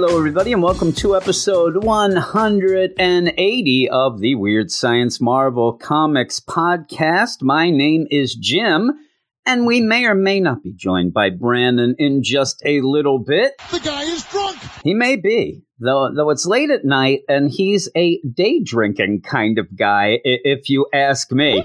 Hello, everybody, and welcome to episode 180 of the Weird Science Marvel Comics podcast. My name is Jim, and we may or may not be joined by Brandon in just a little bit. The guy is drunk. He may be, though, though it's late at night, and he's a day drinking kind of guy, if you ask me.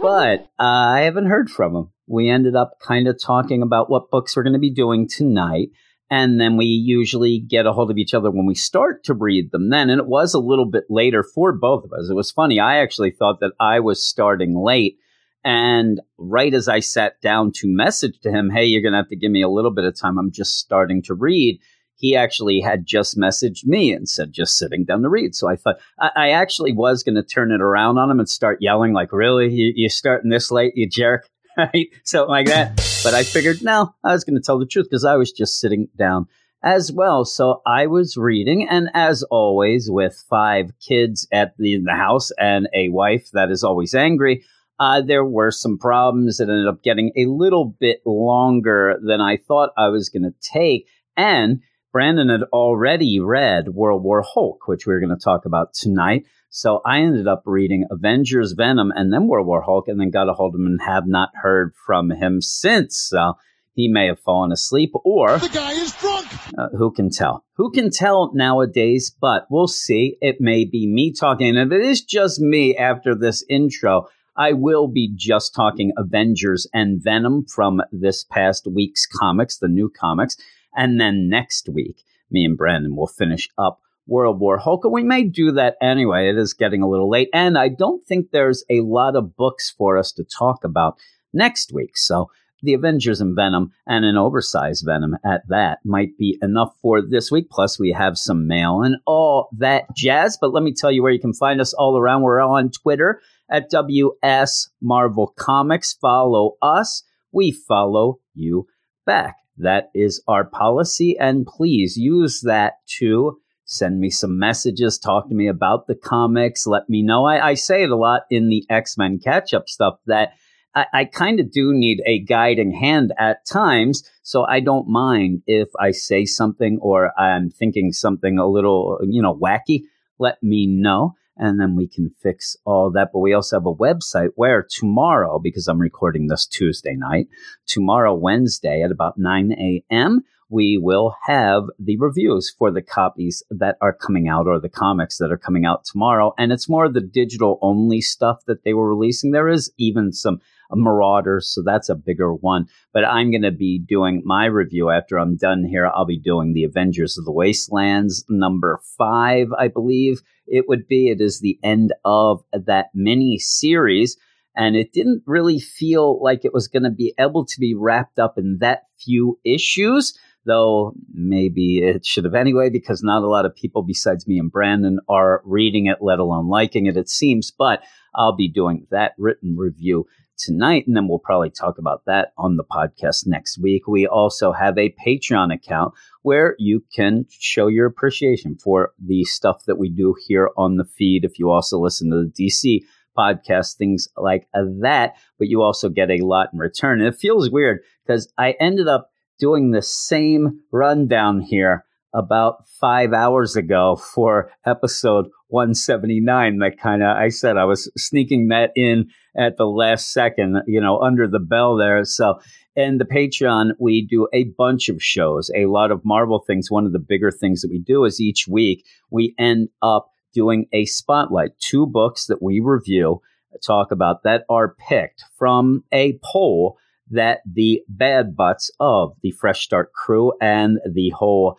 But uh, I haven't heard from him. We ended up kind of talking about what books we're going to be doing tonight. And then we usually get a hold of each other when we start to read them then. And it was a little bit later for both of us. It was funny. I actually thought that I was starting late. And right as I sat down to message to him, hey, you're going to have to give me a little bit of time. I'm just starting to read. He actually had just messaged me and said, just sitting down to read. So I thought, I, I actually was going to turn it around on him and start yelling, like, really? You, you're starting this late, you jerk? Right? Something like that. But I figured, no, I was going to tell the truth because I was just sitting down as well. So I was reading, and as always, with five kids at the, in the house and a wife that is always angry, uh, there were some problems that ended up getting a little bit longer than I thought I was going to take. And Brandon had already read World War Hulk, which we are going to talk about tonight. So I ended up reading Avengers Venom and then World War Hulk and then got a hold of him and have not heard from him since. So he may have fallen asleep or The guy is drunk. uh, who can tell? Who can tell nowadays? But we'll see. It may be me talking. And if it is just me after this intro, I will be just talking Avengers and Venom from this past week's comics, the new comics. And then next week, me and Brandon will finish up World War Hulk. And we may do that anyway. It is getting a little late. And I don't think there's a lot of books for us to talk about next week. So the Avengers and Venom and an oversized Venom at that might be enough for this week. Plus, we have some mail and all that jazz. But let me tell you where you can find us all around. We're on Twitter at WS Marvel Comics. Follow us. We follow you back. That is our policy. And please use that to send me some messages, talk to me about the comics, let me know. I, I say it a lot in the X Men catch up stuff that I, I kind of do need a guiding hand at times. So I don't mind if I say something or I'm thinking something a little, you know, wacky. Let me know. And then we can fix all that. But we also have a website where tomorrow, because I'm recording this Tuesday night, tomorrow, Wednesday at about 9 a.m., we will have the reviews for the copies that are coming out or the comics that are coming out tomorrow. And it's more the digital only stuff that they were releasing. There is even some Marauders, so that's a bigger one. But I'm going to be doing my review after I'm done here. I'll be doing the Avengers of the Wastelands number five, I believe it would be. It is the end of that mini series. And it didn't really feel like it was going to be able to be wrapped up in that few issues though maybe it should have anyway, because not a lot of people besides me and Brandon are reading it, let alone liking it, it seems. But I'll be doing that written review tonight, and then we'll probably talk about that on the podcast next week. We also have a Patreon account where you can show your appreciation for the stuff that we do here on the feed. If you also listen to the DC podcast, things like that, but you also get a lot in return. And it feels weird because I ended up doing the same rundown here about five hours ago for episode 179. That kind of, I said I was sneaking that in at the last second, you know, under the bell there. So, in the Patreon, we do a bunch of shows, a lot of Marvel things. One of the bigger things that we do is each week we end up doing a spotlight, two books that we review, talk about that are picked from a poll that the bad butts of the Fresh Start crew and the whole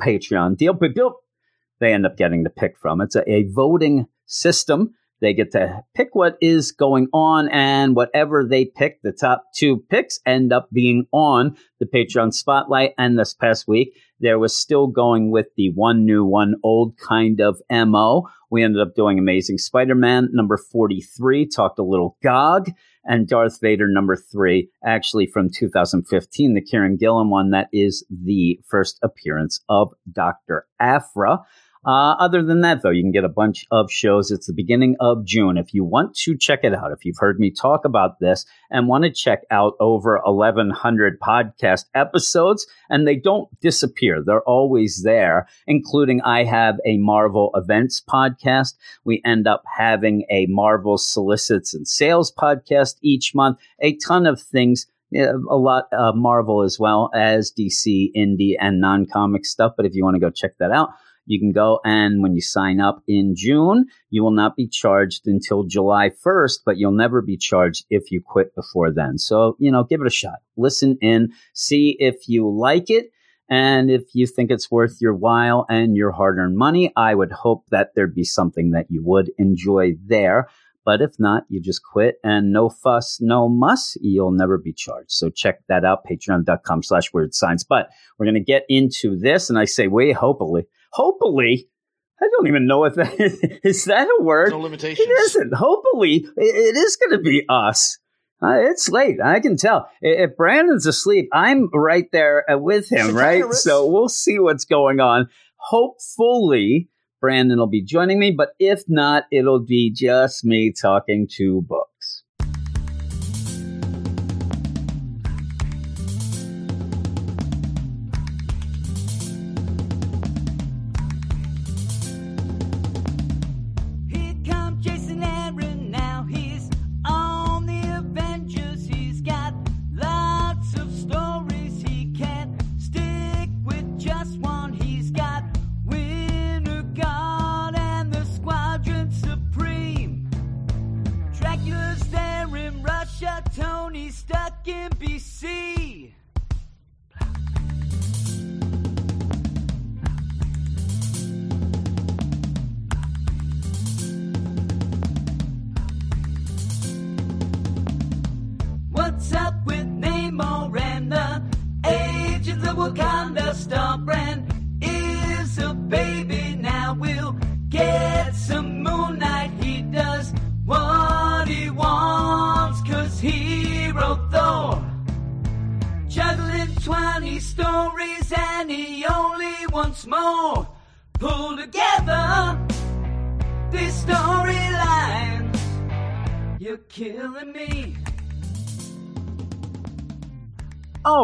Patreon deal, they end up getting the pick from. It's a, a voting system They get to pick what is going on, and whatever they pick, the top two picks end up being on the Patreon spotlight. And this past week, there was still going with the one new, one old kind of MO. We ended up doing Amazing Spider Man number 43, talked a little GOG, and Darth Vader number three, actually from 2015, the Kieran Gillen one. That is the first appearance of Dr. Aphra. Uh, other than that, though, you can get a bunch of shows. It's the beginning of June. If you want to check it out, if you've heard me talk about this and want to check out over 1,100 podcast episodes, and they don't disappear, they're always there, including I have a Marvel events podcast. We end up having a Marvel solicits and sales podcast each month, a ton of things a lot of Marvel as well as DC, indie, and non comic stuff. But if you want to go check that out, you can go and when you sign up in June, you will not be charged until July 1st, but you'll never be charged if you quit before then. So, you know, give it a shot. Listen in, see if you like it. And if you think it's worth your while and your hard earned money, I would hope that there'd be something that you would enjoy there. But if not, you just quit and no fuss, no muss. You'll never be charged. So check that out, patreon.com slash weird science. But we're going to get into this. And I say, wait, hopefully, hopefully, I don't even know if that is, is that a word. No limitations. It isn't. Hopefully, it, it is going to be us. Uh, it's late. I can tell. If Brandon's asleep, I'm right there uh, with him, right? So we'll see what's going on. Hopefully, Brandon will be joining me, but if not, it'll be just me talking to books.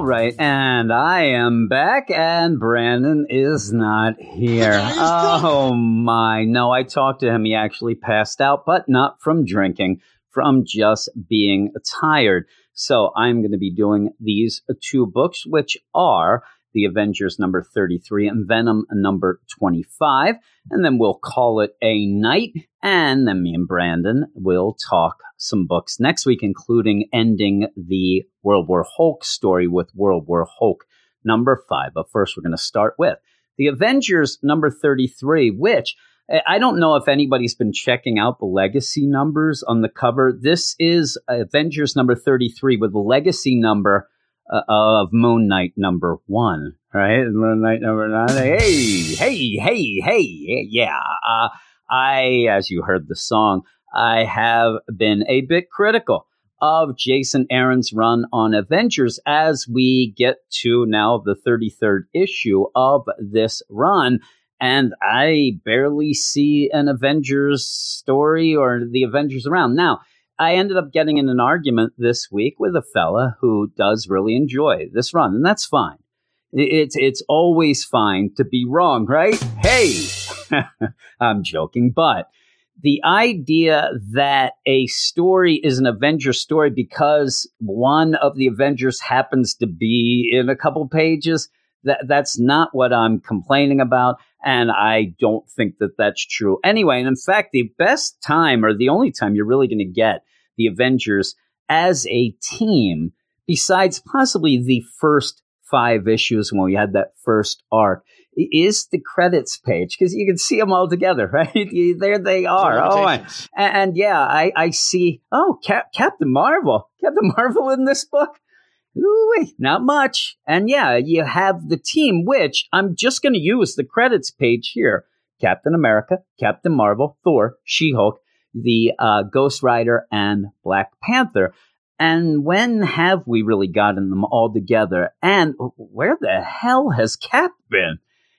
Right, and I am back, and Brandon is not here. Yeah, he's drunk. Oh my! No, I talked to him. He actually passed out, but not from drinking, from just being tired. So I'm going to be doing these two books, which are the Avengers number 33 and Venom number 25. And then we'll call it a night. And then me and Brandon will talk some books next week, including ending the World War Hulk story with World War Hulk number five. But first, we're going to start with the Avengers number 33, which I- I don't know if anybody's been checking out the legacy numbers on the cover. This is Avengers number 33 with the legacy number uh, of Moon Knight number one, right? Moon Knight number nine. Hey, hey, hey, hey, yeah. Uh, I, as you heard the song, I have been a bit critical of Jason Aaron's run on Avengers as we get to now the 33rd issue of this run. And I barely see an Avengers story or the Avengers around. Now, I ended up getting in an argument this week with a fella who does really enjoy this run, and that's fine. It's it's always fine to be wrong, right? Hey, I'm joking, but the idea that a story is an Avengers story because one of the Avengers happens to be in a couple pages, that that's not what I'm complaining about, and I don't think that that's true anyway. And in fact, the best time or the only time you're really going to get the Avengers as a team, besides possibly the first five issues when we had that first arc, is the credits page because you can see them all together, right? there they are. Oh, and, and, yeah, I, I see. Oh, Cap- Captain Marvel, Captain Marvel in this book. Ooh, not much. And yeah, you have the team, which I'm just going to use the credits page here. Captain America, Captain Marvel, Thor, She-Hulk, the uh, Ghost Rider, and Black Panther. And when have we really gotten them all together? And where the hell has Cap been?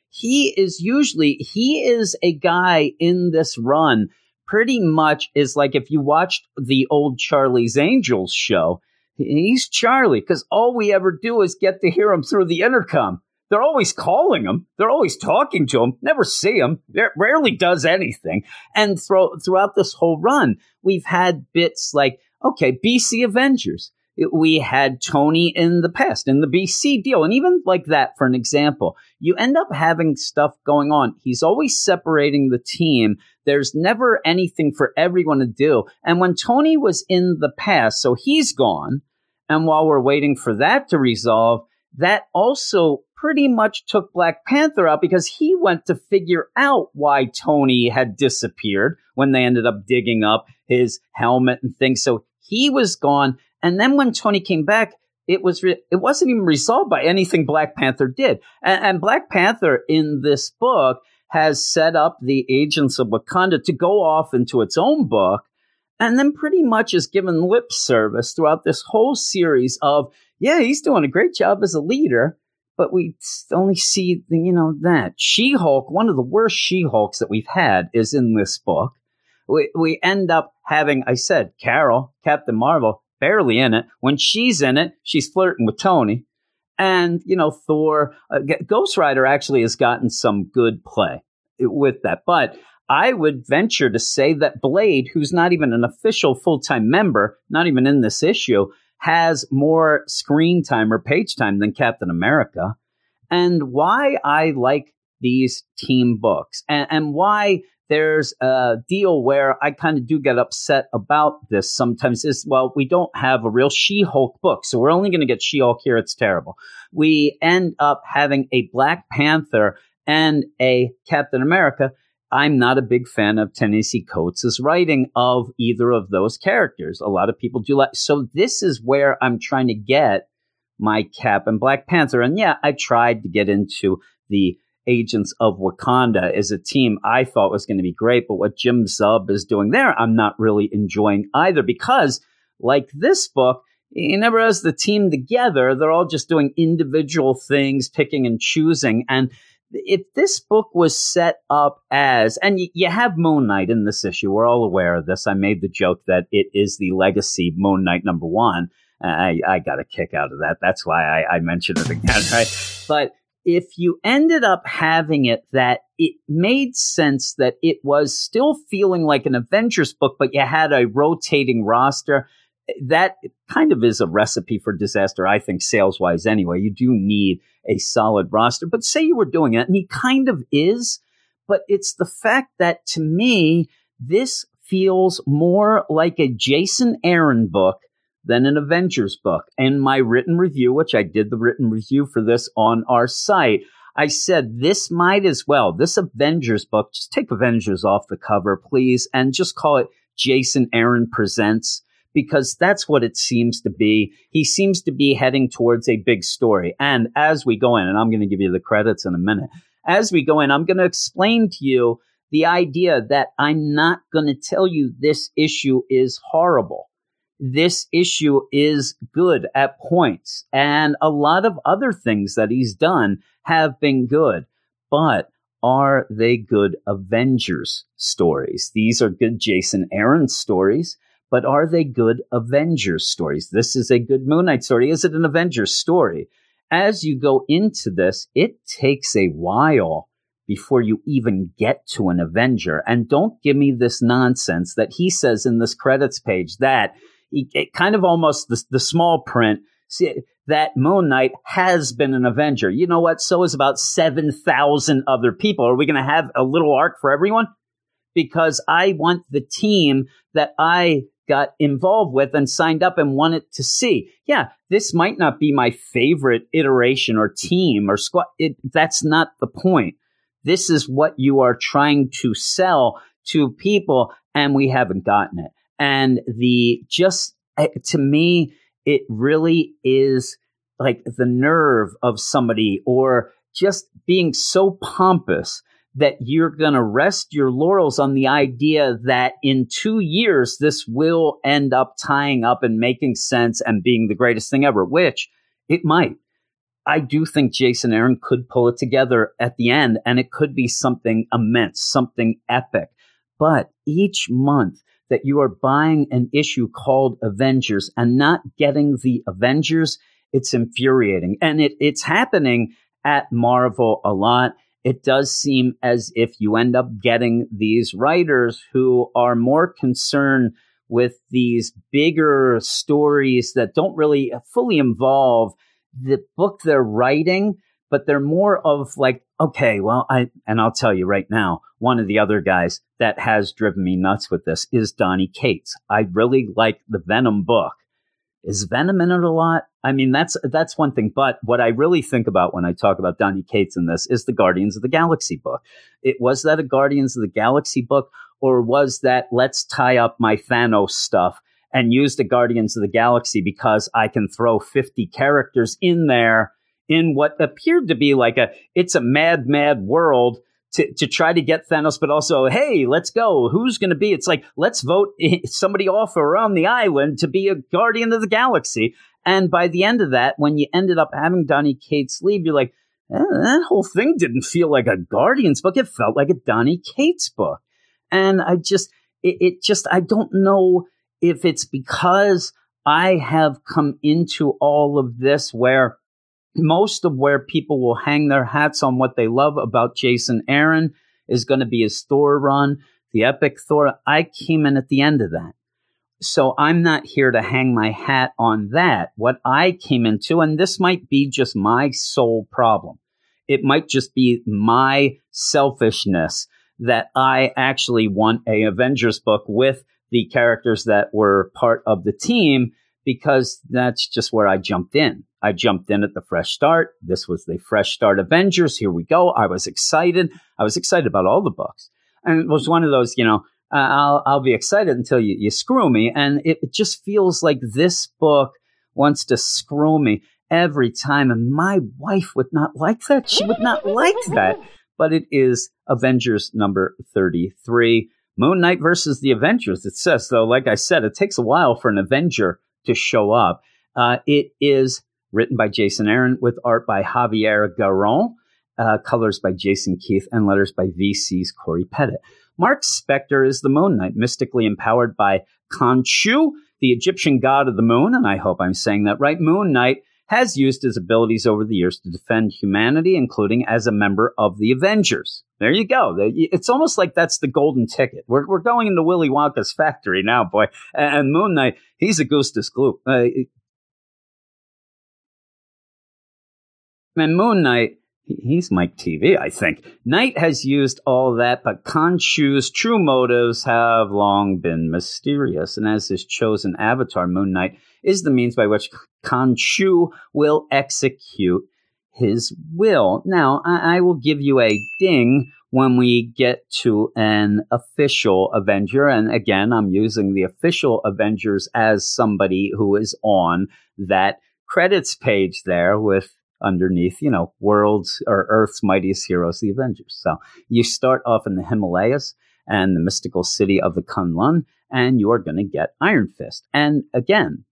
He is usually, he is a guy in this run pretty much is like if you watched the old Charlie's Angels show, he's Charlie because all we ever do is get to hear him through the intercom. They're always calling him. They're always talking to him. Never see him. Rarely does anything. And thro- throughout this whole run, we've had bits like, okay, BC Avengers. We had Tony in the past in the BC deal. And even like that, for an example, you end up having stuff going on. He's always separating the team. There's never anything for everyone to do. And when Tony was in the past, so he's gone. And while we're waiting for that to resolve, that also pretty much took Black Panther out because he went to figure out why Tony had disappeared when they ended up digging up his helmet and things. So he was gone. And then when Tony came back, it was re- it wasn't even resolved by anything Black Panther did. And, and Black Panther in this book has set up the agents of Wakanda to go off into its own book and then pretty much is given lip service throughout this whole series of, yeah, he's doing a great job as a leader, but we only see, you know, that. She Hulk, one of the worst She Hulks that we've had, is in this book. We, we end up having, I said, Carol, Captain Marvel, barely in it. When she's in it, she's flirting with Tony. And, you know, Thor, uh, Ghost Rider actually has gotten some good play with that. But I would venture to say that Blade, who's not even an official full time member, not even in this issue, has more screen time or page time than Captain America. And why I like these team books and, and why there's a deal where I kind of do get upset about this sometimes is, well, we don't have a real She Hulk book. So we're only going to get She Hulk here. It's terrible. We end up having a Black Panther and a Captain America. I'm not a big fan of Ta-Nehisi Coates' writing of either of those characters. A lot of people do like. So this is where I'm trying to get my Cap and Black Panther. And yeah, I tried to get into the Agents of Wakanda is a team I thought was going to be great. But what Jim Zub is doing there, I'm not really enjoying either because, like this book, he never has the team together. They're all just doing individual things, picking and choosing. And if this book was set up as, and you have Moon Knight in this issue, we're all aware of this. I made the joke that it is the legacy Moon Knight number one. I, I got a kick out of that. That's why I, I mentioned it again, right? But if you ended up having it that it made sense that it was still feeling like an Avengers book, but you had a rotating roster, that kind of is a recipe for disaster, I think, sales wise anyway. You do need a solid roster. But say you were doing it, and he kind of is, but it's the fact that to me, this feels more like a Jason Aaron book than an Avengers book. And my written review, which I did the written review for this on our site, I said this might as well, this Avengers book, just take Avengers off the cover, please, and just call it Jason Aaron Presents because that's what it seems to be. He seems to be heading towards a big story. And as we go in, and I'm going to give you the credits in a minute, as we go in, I'm going to explain to you the idea that I'm not going to tell you this issue is horrible this issue is good at points, and a lot of other things that he's done have been good. But are they good Avengers stories? These are good Jason Aaron stories, but are they good Avengers stories? This is a good Moon Knight story. Is it an Avengers story? As you go into this, it takes a while before you even get to an Avenger. And don't give me this nonsense that he says in this credits page that it kind of almost the, the small print see, that Moon Knight has been an Avenger. You know what? So is about 7,000 other people. Are we going to have a little arc for everyone? Because I want the team that I got involved with and signed up and wanted to see. Yeah, this might not be my favorite iteration or team or squad. It, that's not the point. This is what you are trying to sell to people, and we haven't gotten it. And the just eh, to me, it really is like the nerve of somebody or just being so pompous that you're going to rest your laurels on the idea that in two years, this will end up tying up and making sense and being the greatest thing ever, which it might. I do think Jason Aaron could pull it together at the end and it could be something immense, something epic. But each month that you are buying an issue called Avengers and not getting the Avengers, it's infuriating. And it, it's happening at Marvel a lot it does seem as if you end up getting these writers who are more concerned with these bigger stories that don't really fully involve the book they're writing, but they're more of like, okay, well, I, and I'll tell you right now, one of the other guys that has driven me nuts with this is Donny Cates. I really like the Venom book. Is Venom in it a lot? I mean, that's that's one thing. But what I really think about when I talk about Donny Cates in this is the Guardians of the Galaxy book. It was that a Guardians of the Galaxy book, or was that let's tie up my Thanos stuff and use the Guardians of the Galaxy because I can throw 50 characters in there in what appeared to be like a it's a mad, mad world to, to try to get Thanos, but also, hey, let's go. Who's going to be? It's like, let's vote somebody off around the island to be a guardian of the galaxy. And by the end of that, when you ended up having Donny Cates leave, you're like, eh, that whole thing didn't feel like a Guardians book. It felt like a Donny Cates book. And I just, it, it just, I don't know if it's because I have come into all of this where most of where people will hang their hats on what they love about Jason Aaron is going to be his Thor run, the epic Thor. I came in at the end of that. So I'm not here to hang my hat on that. What I came into, and this might be just my sole problem. It might just be my selfishness that I actually want a Avengers book with the characters that were part of the team because that's just where I jumped in. I jumped in at the fresh start. This was the fresh start Avengers. Here we go. I was excited. I was excited about all the books. And it was one of those, you know, uh, I'll, I'll be excited until you, you screw me. And it, it just feels like this book wants to screw me every time. And my wife would not like that. She would not like that. But it is Avengers number 33. Moon Knight versus the Avengers. It says, though, like I said, it takes a while for an Avenger to show up. Uh, it is written by Jason Aaron with art by Javier Garron, uh, colors by Jason Keith, and letters by VC's Cory Pettit. Mark Spector is the Moon Knight, mystically empowered by Khonshu, the Egyptian god of the moon, and I hope I'm saying that right. Moon Knight has used his abilities over the years to defend humanity, including as a member of the Avengers. There you go. It's almost like that's the golden ticket. We're, we're going into Willy Wonka's factory now, boy. And Moon Knight, he's Augustus Gloop. Uh, and Moon Knight, he's Mike Teavee, I think. Knight has used all that, but Khonshu's true motives have long been mysterious. And as his chosen avatar, Moon Knight is the means by which Khonshu will execute his will. Now, I, I will give you a ding when we get to an official Avenger. And again, I'm using the official Avengers as somebody who is on that credits page there with underneath, you know, world's or Earth's mightiest heroes, the Avengers. So you start off in the Himalayas and the mystical city of the K'un-Lun, and you're going to get Iron Fist. And again,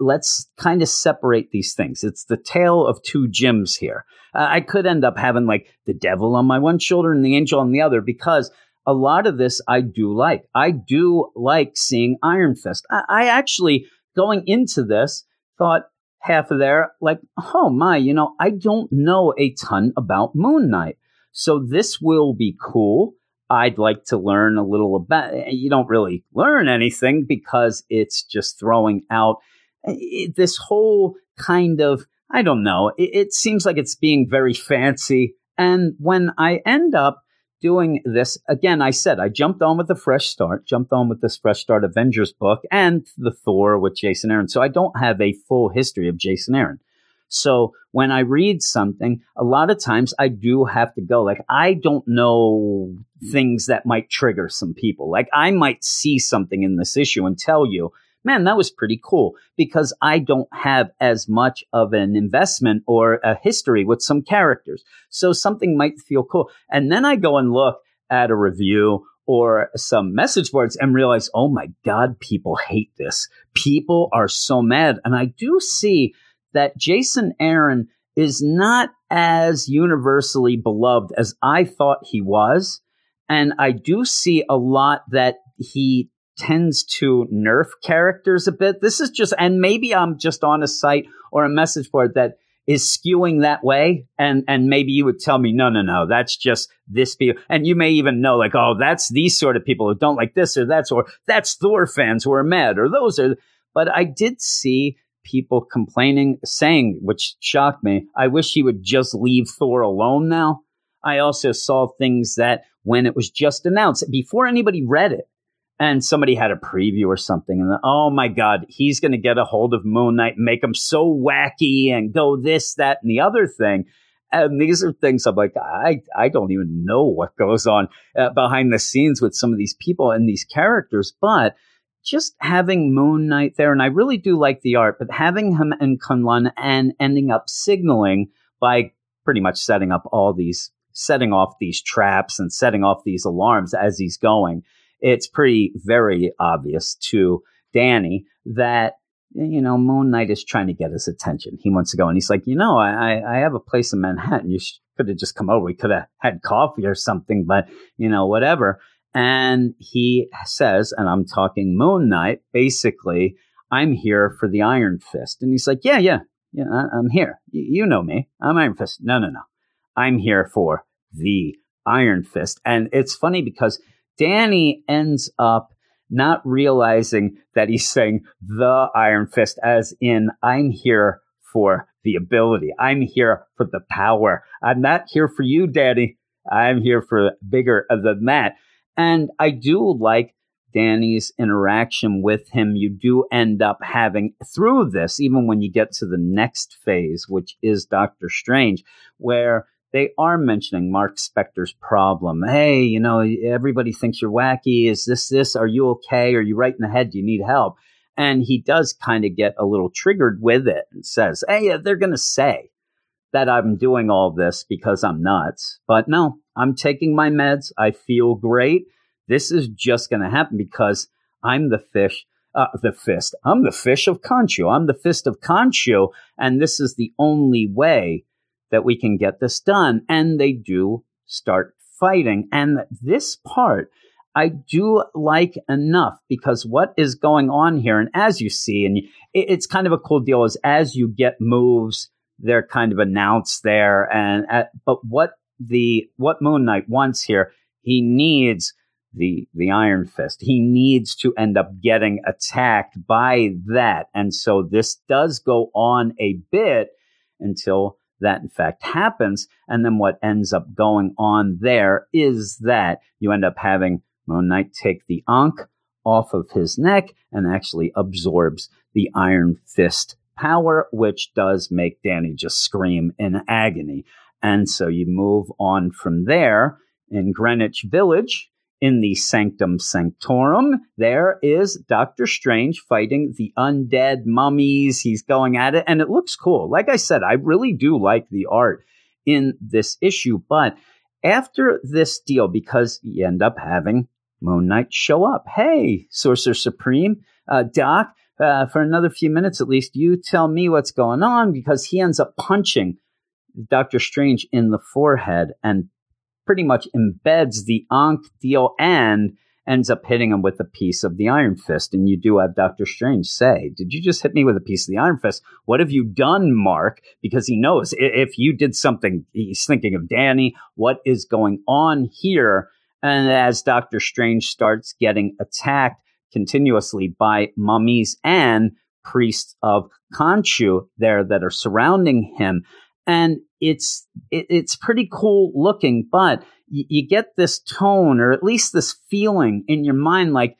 let's kind of separate these things. It's the tale of two Jims here. Uh, I could end up having like the devil on my one shoulder and the angel on the other because a lot of this I do like. I do like seeing Iron Fist. I, I actually, going into this, thought, half of there, like, oh my, you know, I don't know a ton about Moon Knight. So this will be cool. I'd like to learn a little about you don't really learn anything because it's just throwing out eh, this whole kind of I don't know. It, it seems like it's being very fancy. And when I end up doing this again. I said I jumped on with a fresh start, jumped on with this fresh start Avengers book and the Thor with Jason Aaron. So I don't have a full history of Jason Aaron. So when I read something, a lot of times I do have to go like I don't know things that might trigger some people. Like I might see something in this issue and tell you, man, that was pretty cool because I don't have as much of an investment or a history with some characters. So something might feel cool. And then I go and look at a review or some message boards and realize, oh my God, people hate this. People are so mad. And I do see that Jason Aaron is not as universally beloved as I thought he was. And I do see a lot that he tends to nerf characters a bit. This is just, and maybe I'm just on a site or a message board that is skewing that way. And, and maybe you would tell me, no, no, no, that's just this people. And you may even know like, oh, that's these sort of people who don't like this or that's, or that's Thor fans who are mad or those are, but I did see people complaining, saying, which shocked me, I wish he would just leave Thor alone now. I also saw things that when it was just announced, before anybody read it, and somebody had a preview or something, and oh my God, he's going to get a hold of Moon Knight and make him so wacky and go this, that, and the other thing. And these are things I'm like, I, I don't even know what goes on uh, behind the scenes with some of these people and these characters, but just having Moon Knight there, and I really do like the art, but having him and K'un-Lun and ending up signaling by pretty much setting up all these, setting off these traps and setting off these alarms as he's going, it's pretty very obvious to Danny that you know Moon Knight is trying to get his attention. He wants to go, and he's like, you know, I I have a place in Manhattan. You could have just come over. We could have had coffee or something, but you know, whatever. And he says, and I'm talking Moon Knight, basically, I'm here for the Iron Fist. And he's like, yeah, yeah, yeah, I, am here. Y- you know me. I'm Iron Fist. No, no, no. I'm here for the Iron Fist. And it's funny because Danny ends up not realizing that he's saying the Iron Fist, as in, I'm here for the ability. I'm here for the power. I'm not here for you, Daddy. I'm here for bigger than that. And I do like Danny's interaction with him. You do end up having through this, even when you get to the next phase, which is Doctor Strange, where they are mentioning Mark Spector's problem. Hey, you know, everybody thinks you're wacky. Is this this? Are you okay? Are you right in the head? Do you need help? And he does kind of get a little triggered with it and says, Hey, they're going to say that I'm doing all this because I'm nuts. But no, I'm taking my meds. I feel great. This is just going to happen because I'm the fish, uh, the fist. I'm the fish of Khonshu. I'm the fist of Khonshu. And this is the only way that we can get this done. And they do start fighting. And this part, I do like enough because what is going on here, and as you see, and it's kind of a cool deal, is as you get moves they're kind of announced there. And at, but what the what Moon Knight wants here, he needs the the Iron Fist. He needs to end up getting attacked by that, and so this does go on a bit until that in fact happens. And then what ends up going on there is that you end up having Moon Knight take the Ankh off of his neck and actually absorbs the Iron Fist power, which does make Danny just scream in agony. And so you move on from there in Greenwich Village. In the Sanctum Sanctorum, there is Doctor Strange fighting the undead mummies. He's going at it, and it looks cool. Like I said, I really do like the art in this issue. But after this deal, because you end up having Moon Knight show up. Hey, Sorcerer Supreme, uh, Doc, uh, for another few minutes at least, you tell me what's going on because he ends up punching Doctor Strange in the forehead and pretty much embeds the Ankh deal and ends up hitting him with a piece of the Iron Fist. And you do have Doctor Strange say, Did you just hit me with a piece of the Iron Fist? What have you done, Mark? Because he knows if you did something, he's thinking of Danny. What is going on here? And as Doctor Strange starts getting attacked, continuously by mummies and priests of Khonshu there that are surrounding him. And it's it, it's pretty cool looking, but you, you get this tone or at least this feeling in your mind like,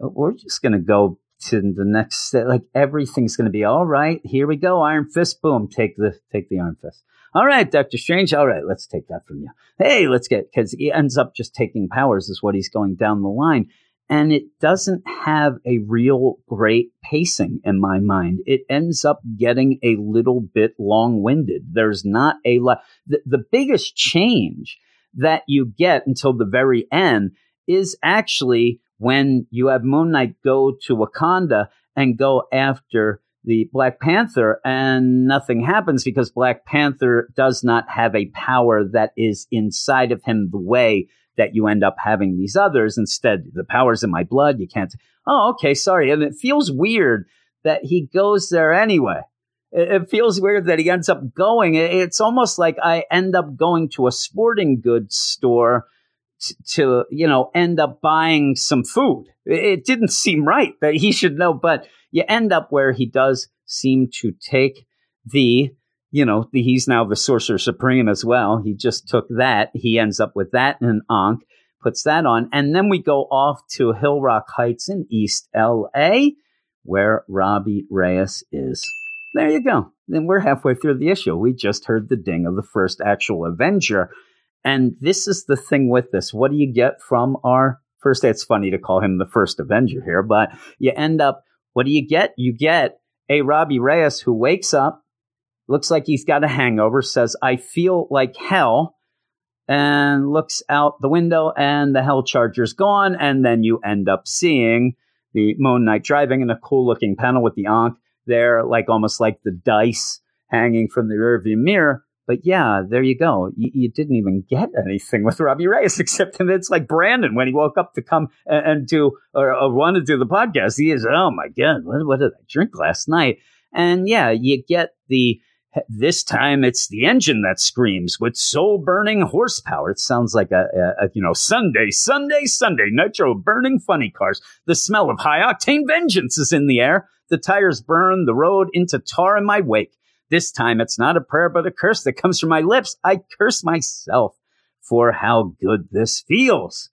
"Oh, we're just to go to the next. Like everything's going to be all right. Here we go. Iron Fist. Boom. Take the, take the Iron Fist. All right, Doctor Strange. All right, let's take that from you. Hey, let's get, because he ends up just taking powers, is what he's going down the line. And it doesn't have a real great pacing in my mind. It ends up getting a little bit long winded. There's not a lot. The, the biggest change that you get until the very end is actually when you have Moon Knight go to Wakanda and go after the Black Panther, and nothing happens because Black Panther does not have a power that is inside of him the way that you end up having these others. Instead, the power's in my blood. You can't. Oh, okay, sorry. And it feels weird that he goes there anyway. It, it feels weird that he ends up going. It- It's almost like I end up going to a sporting goods store to, you know, end up buying some food. It, it didn't seem right that he should know, but you end up where he does seem to take the you know, he's now the Sorcerer Supreme as well. He just took that. He ends up with that in Ankh, puts that on. And then we go off to Hill Rock Heights in East LA, where Robbie Reyes is. There you go. Then we're halfway through the issue. We just heard the ding of the first actual Avenger. And this is the thing with this. What do you get from our first? It's funny to call him the first Avenger here, but you end up, what do you get? You get a Robbie Reyes who wakes up looks like he's got a hangover, says, I feel like hell, and looks out the window, and the hell charger's gone. And then you end up seeing the Moon Knight driving in a cool looking panel with the Ankh there, like almost like the dice hanging from the rearview mirror. But yeah, there you go. You, you didn't even get anything with Robbie Reyes, except that it's like Brandon when he woke up to come and, and do or, or want to do the podcast. He is, oh my God, what, what did I drink last night? And yeah, you get the this time it's the engine that screams with soul burning horsepower. It sounds like a, a, a, you know Sunday, Sunday, Sunday nitro burning funny cars. The smell of high octane vengeance is in the air. The tires burn the road into tar in my wake. This time it's not a prayer but a curse that comes from my lips. I curse myself for how good this feels.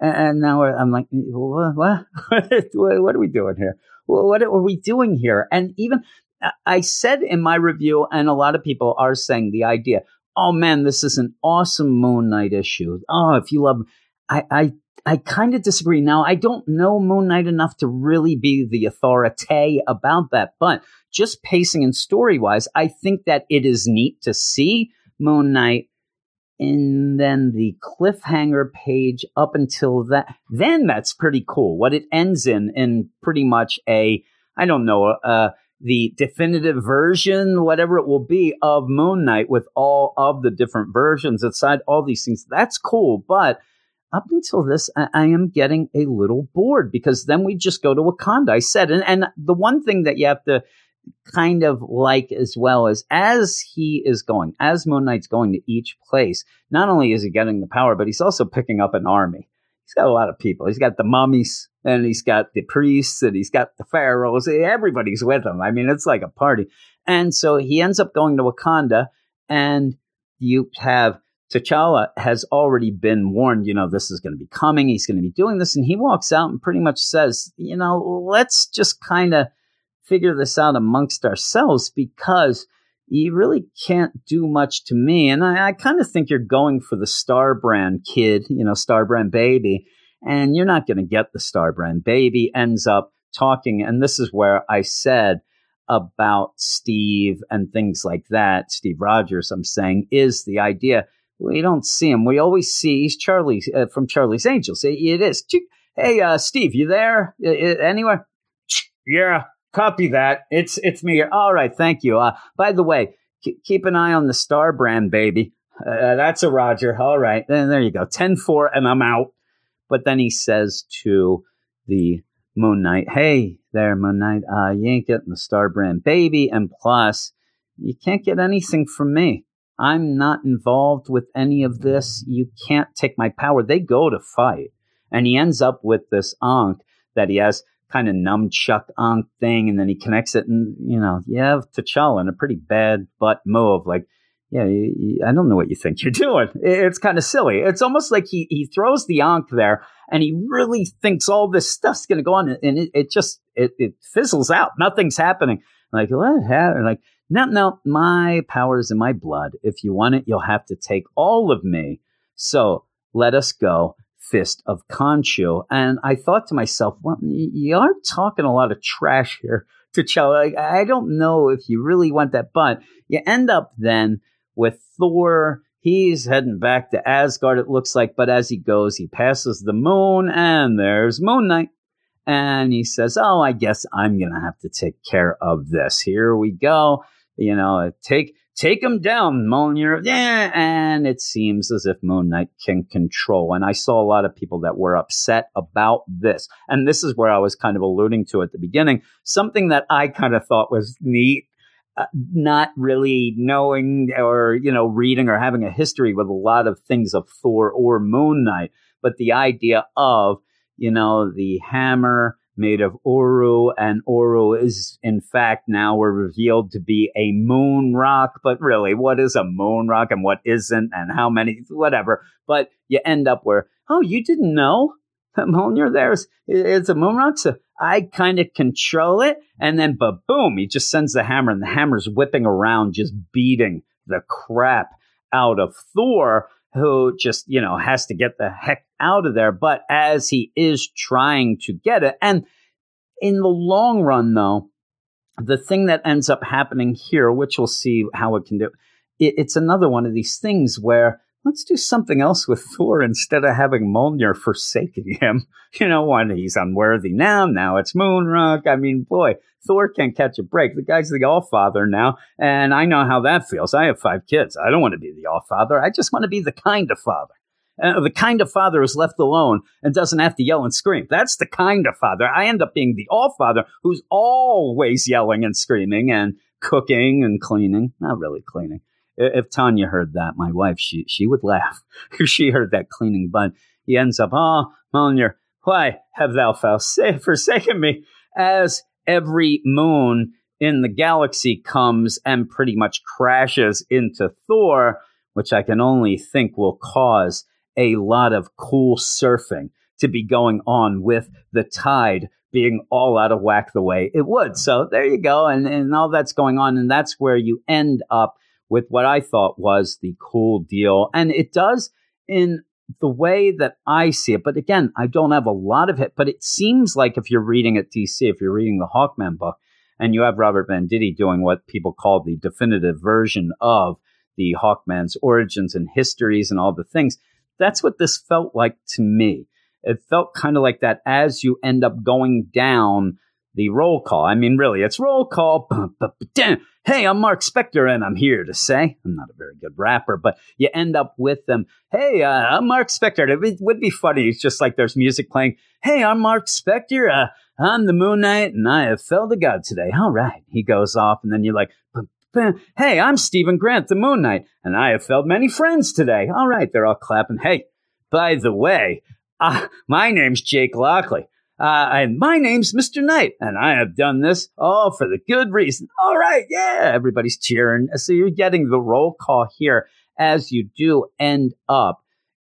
And now I'm like, what? What, what are we doing here? What are we doing here? And even I said in my review, and a lot of people are saying the idea, oh man, this is an awesome Moon Knight issue. Oh, if you love, I, I, I kind of disagree. Now, I don't know Moon Knight enough to really be the authority about that, but just pacing and story wise, I think that it is neat to see Moon Knight and then the cliffhanger page up until that then that's pretty cool what it ends in in pretty much a i don't know uh the definitive version whatever it will be of moon knight with all of the different versions inside all these things that's cool but up until this i, I am getting a little bored because then we just go to wakanda i said and, and the one thing that you have to kind of like as well is as he is going, as Moon Knight's going to each place, not only is he getting the power, but he's also picking up an army. He's got a lot of people. He's got the mummies, and he's got the priests, and he's got the pharaohs. Eh, everybody's with him. I mean, it's like a party. And so he ends up going to Wakanda, and you have T'Challa has already been warned, you know, this is going to be coming. He's going to be doing this. And he walks out and pretty much says, you know, let's just kind of figure this out amongst ourselves because you really can't do much to me. And I, I kind of think you're going for the Star Brand kid, you know, Star Brand baby, and you're not going to get the Star Brand baby. Ends up talking, and this is where I said about Steve and things like that. Steve Rogers, I'm saying, is the idea. We don't see him. We always see he's Charlie uh, from Charlie's Angels. It, is. Hey, uh, Steve, you there? Anywhere? Yeah, Copy that. It's it's me. All right, thank you. Uh, by the way, k- keep an eye on the Star Brand, baby. Uh, that's a Roger. All right, then there you go. 10-4 and I'm out. But then he says to the Moon Knight, "Hey there, Moon Knight. Uh, you ain't getting the Star Brand, baby. And plus, you can't get anything from me. I'm not involved with any of this. You can't take my power. They go to fight, and he ends up with this Ankh that he has." kind of nunchuck on thing, and then he connects it, and you know, you have T'Challa in a pretty bad butt move. Like yeah, you, you, I don't know what you think you're doing. It's kind of silly. It's almost like he, he throws the ankh there and he really thinks all this stuff's going to go on and it, it just, it, it fizzles out. Nothing's happening. Like, what happened? Like, no, no, my power is in my blood. If you want it, you'll have to take all of me. So let us go. Fist of Khonshu. And I thought to myself, well, you are talking a lot of trash here T'Challa. I don't know if you really want that, but you end up then with Thor. He's heading back to Asgard, it looks like, but as he goes, he passes the moon, and there's Moon Knight. And he says, Oh, I guess I'm going to have to take care of this. Here we go. You know, take take him down, Mjolnir. Yeah, and it seems as if Moon Knight can control. And I saw a lot of people that were upset about this. And this is where I was kind of alluding to at the beginning. Something that I kind of thought was neat. Uh, not really knowing or you know reading or having a history with a lot of things of Thor or Moon Knight, but the idea of you know the hammer made of Uru, and Uru is in fact now we're revealed to be a moon rock. But really, what is a moon rock and what isn't, and how many, whatever. But you end up where, oh, you didn't know that Mjolnir there's it's a moon rock, so I kind of control it, and then but boom, he just sends the hammer, and the hammer's whipping around, just beating the crap out of Thor who just, you know, has to get the heck out of there. But as he is trying to get it, and in the long run, though, the thing that ends up happening here, which we'll see how it can do, it, it's another one of these things where let's do something else with Thor instead of having Mjolnir forsaking him. You know, when he's unworthy now, now it's Moonrock. I mean, boy, Thor can't catch a break. The guy's the All Father now, and I know how that feels. I have five kids. I don't want to be the All Father. I just want to be the kind of father. Uh, the kind of father who's left alone and doesn't have to yell and scream. That's the kind of father. I end up being the all father who's always yelling and screaming and cooking and cleaning. Not really cleaning if Tanya heard that, my wife, she she would laugh if she heard that cleaning. bun. he ends up, oh, Mjolnir, why have thou forsaken me? As every moon in the galaxy comes and pretty much crashes into Thor, which I can only think will cause a lot of cool surfing to be going on with the tide being all out of whack the way it would. So there you go. And, and all that's going on. And that's where you end up with what I thought was the cool deal. And it does in the way that I see it. But again, I don't have a lot of it, but it seems like if you're reading at DC, if you're reading the Hawkman book, and you have Robert Venditti doing what people call the definitive version of the Hawkman's origins and histories and all the things, that's what this felt like to me. It felt kind of like that as you end up going down the roll call. I mean, really, it's roll call. Hey, I'm Marc Spector, and I'm here to say I'm not a very good rapper, but you end up with them. Hey, uh, I'm Marc Spector. It would be funny. It's just like there's music playing. Hey, I'm Marc Spector. Uh, I'm the Moon Knight, and I have felled a god today. All right. He goes off, and then you're like, Hey, I'm Steven Grant, the Moon Knight, and I have felled many friends today. All right. They're all clapping. Hey, by the way, uh, my name's Jake Lockley. Uh, and my name's Mr. Knight, and I have done this all for the good reason. All right, yeah, everybody's cheering. So you're getting the roll call here as you do end up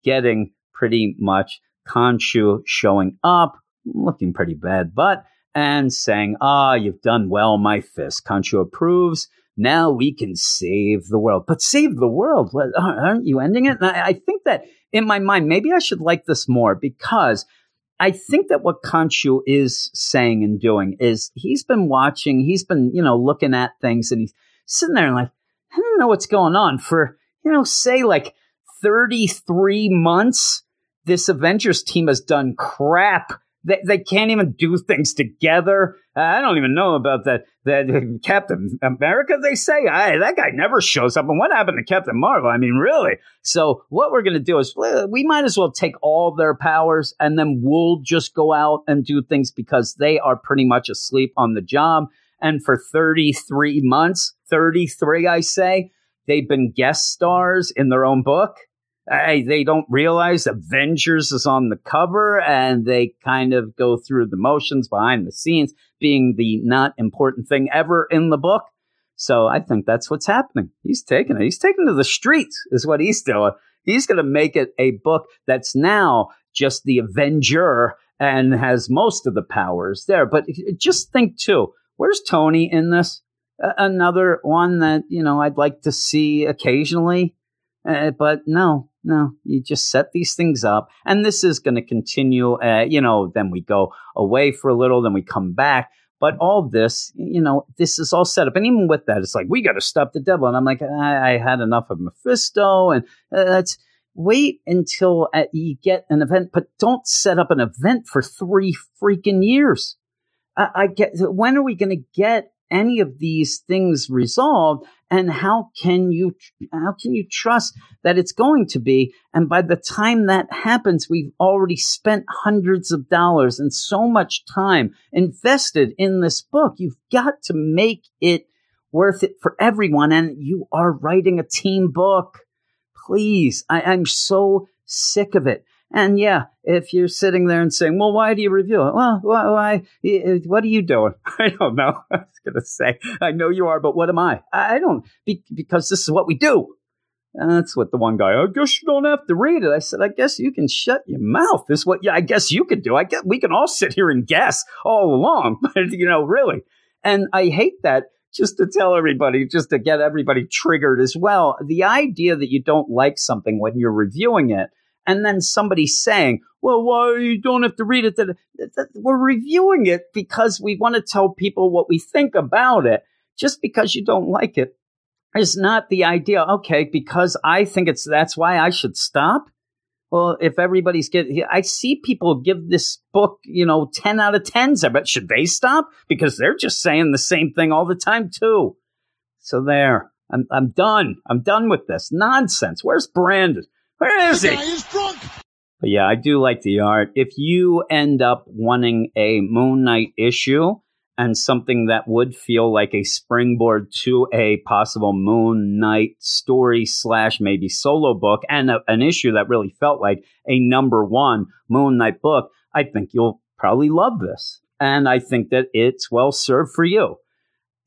getting pretty much Khonshu showing up, looking pretty bad, but and saying, "Ah, you've done well, my fist." Khonshu approves. Now we can save the world. But save the world? Aren't you ending it? And I think that in my mind, maybe I should like this more because I think that what Khonshu is saying and doing is he's been watching, he's been, you know, looking at things and he's sitting there and like, I don't know what's going on for, you know, say like 33 months. This Avengers team has done crap they, they can't even do things together. Uh, I don't even know about that. That Captain America, they say, I, that guy never shows up. And what happened to Captain Marvel? I mean, really? So what we're going to do is we might as well take all their powers and then we'll just go out and do things because they are pretty much asleep on the job. And for 33 months, 33, I say, they've been guest stars in their own book They don't realize Avengers is on the cover and they kind of go through the motions behind the scenes, being the not important thing ever in the book. So I think that's what's happening. He's taking it. He's taking to the streets, is what he's doing. He's going to make it a book that's now just the Avenger and has most of the powers there. But just think too, where's Tony in this? Another one that you know I'd like to see occasionally, uh, but no, no. You just set these things up, and this is going to continue. Uh, you know, then we go away for a little, then we come back. But all this, you know, this is all set up, and even with that, it's like we got to stop the devil. And I'm like, I, I had enough of Mephisto, and uh, that's wait until uh, you get an event, but don't set up an event for three freaking years. I, I get when are we going to get any of these things resolved and how can you how can you trust that it's going to be? And by the time that happens we've already spent hundreds of dollars and so much time invested in this book. You've got to make it worth it for everyone and you are writing a team book. Please I, i'm so sick of it and yeah, if you're sitting there and saying, well, why do you review it? Well, why, why what are you doing? I don't know. I was going to say, I know you are, but what am I? I don't, because this is what we do. And that's what the one guy, I guess you don't have to read it. I said, I guess you can shut your mouth. Is what, yeah, I guess you could do. I guess we can all sit here and guess all along, but you know, really. And I hate that just to tell everybody, just to get everybody triggered as well. The idea that you don't like something when you're reviewing it and then somebody saying, well, why you don't have to read it? We're reviewing it because we want to tell people what we think about it. Just because you don't like it is not the idea. Okay, because I think it's that's why I should stop. Well, if everybody's getting, I see people give this book, you know, 10 out of 10s. But should they stop? Because they're just saying the same thing all the time, too. So there, I'm, I'm done. I'm done with this nonsense. Where's Brandon? Where is he? He's drunk. But yeah, I do like the art. If you end up wanting a Moon Knight issue and something that would feel like a springboard to a possible Moon Knight story slash maybe solo book and a, an issue that really felt like a number one Moon Knight book, I think you'll probably love this. And I think that it's well served for you.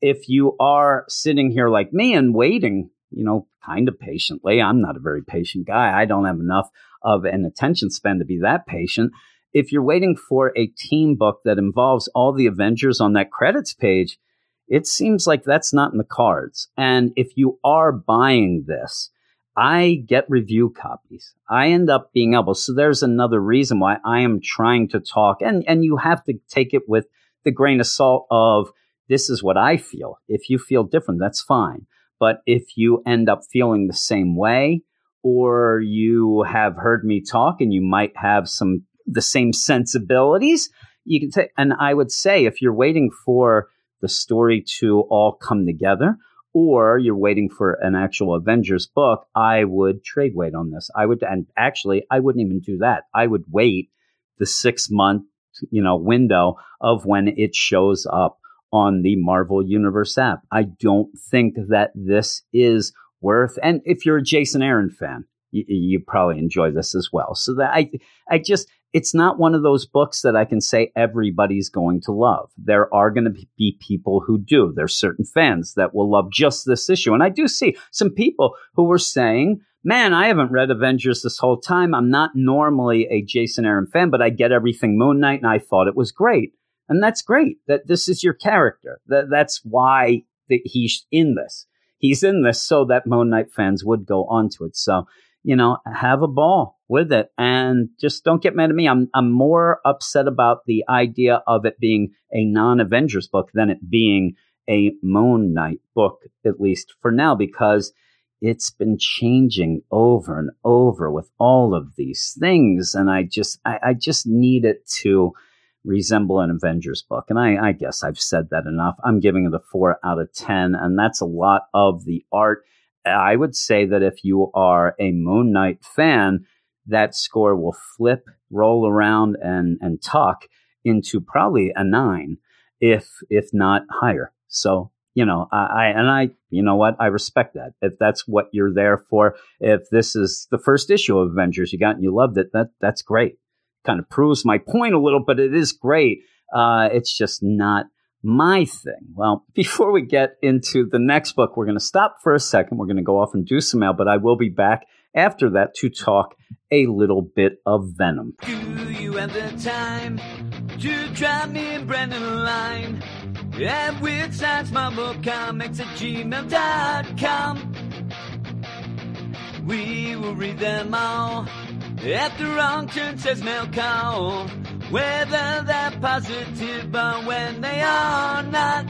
If you are sitting here like me and waiting you know, kind of patiently. I'm not a very patient guy. I don't have enough of an attention span to be that patient. If you're waiting for a team book that involves all the Avengers on that credits page, it seems like that's not in the cards. And if you are buying this, I get review copies. I end up being able. So there's another reason why I am trying to talk, and and you have to take it with the grain of salt of this is what I feel. If you feel different, that's fine. But if you end up feeling the same way, or you have heard me talk and you might have some the same sensibilities, you can say, and I would say if you're waiting for the story to all come together, or you're waiting for an actual Avengers book, I would trade wait on this. I would, and actually, I wouldn't even do that. I would wait the six month, you know, window of when it shows up on the Marvel Universe app. I don't think that this is worth, and if you're a Jason Aaron fan, you, you probably enjoy this as well. So that I, I just, it's not one of those books that I can say everybody's going to love. There are going to be people who do. There's certain fans that will love just this issue. And I do see some people who were saying, man, I haven't read Avengers this whole time. I'm not normally a Jason Aaron fan, but I get everything Moon Knight and I thought it was great. And that's great that this is your character. That that's why that he's in this. He's in this so that Moon Knight fans would go onto it. So, you know, have a ball with it and just don't get mad at me. I'm I'm more upset about the idea of it being a non-Avengers book than it being a Moon Knight book, at least for now, because it's been changing over and over with all of these things. And I just I, I just need it to resemble an Avengers book. And I, I, guess I've said that enough. I'm giving it a four out of 10, and that's a lot of the art. I would say that if you are a Moon Knight fan, that score will flip, roll around, and, and tuck into probably a nine, if if not higher. So you know, I, I, and I, you know what, I respect that. If that's what you're there for, if this is the first issue of Avengers you got and you loved it, that that's great kind of proves my point a little, but it is great. Uh, it's just not my thing. Well, before we get into the next book, we're going to stop for a second. We're going to go off and do some mail, but I will be back after that to talk a little bit of Venom. Do you have the time to drop me and Brendan a line? At Weird Science Marvel Comics at gmail.com. We will read them all. At the wrong turn says call. Whether they're positive or when they are not.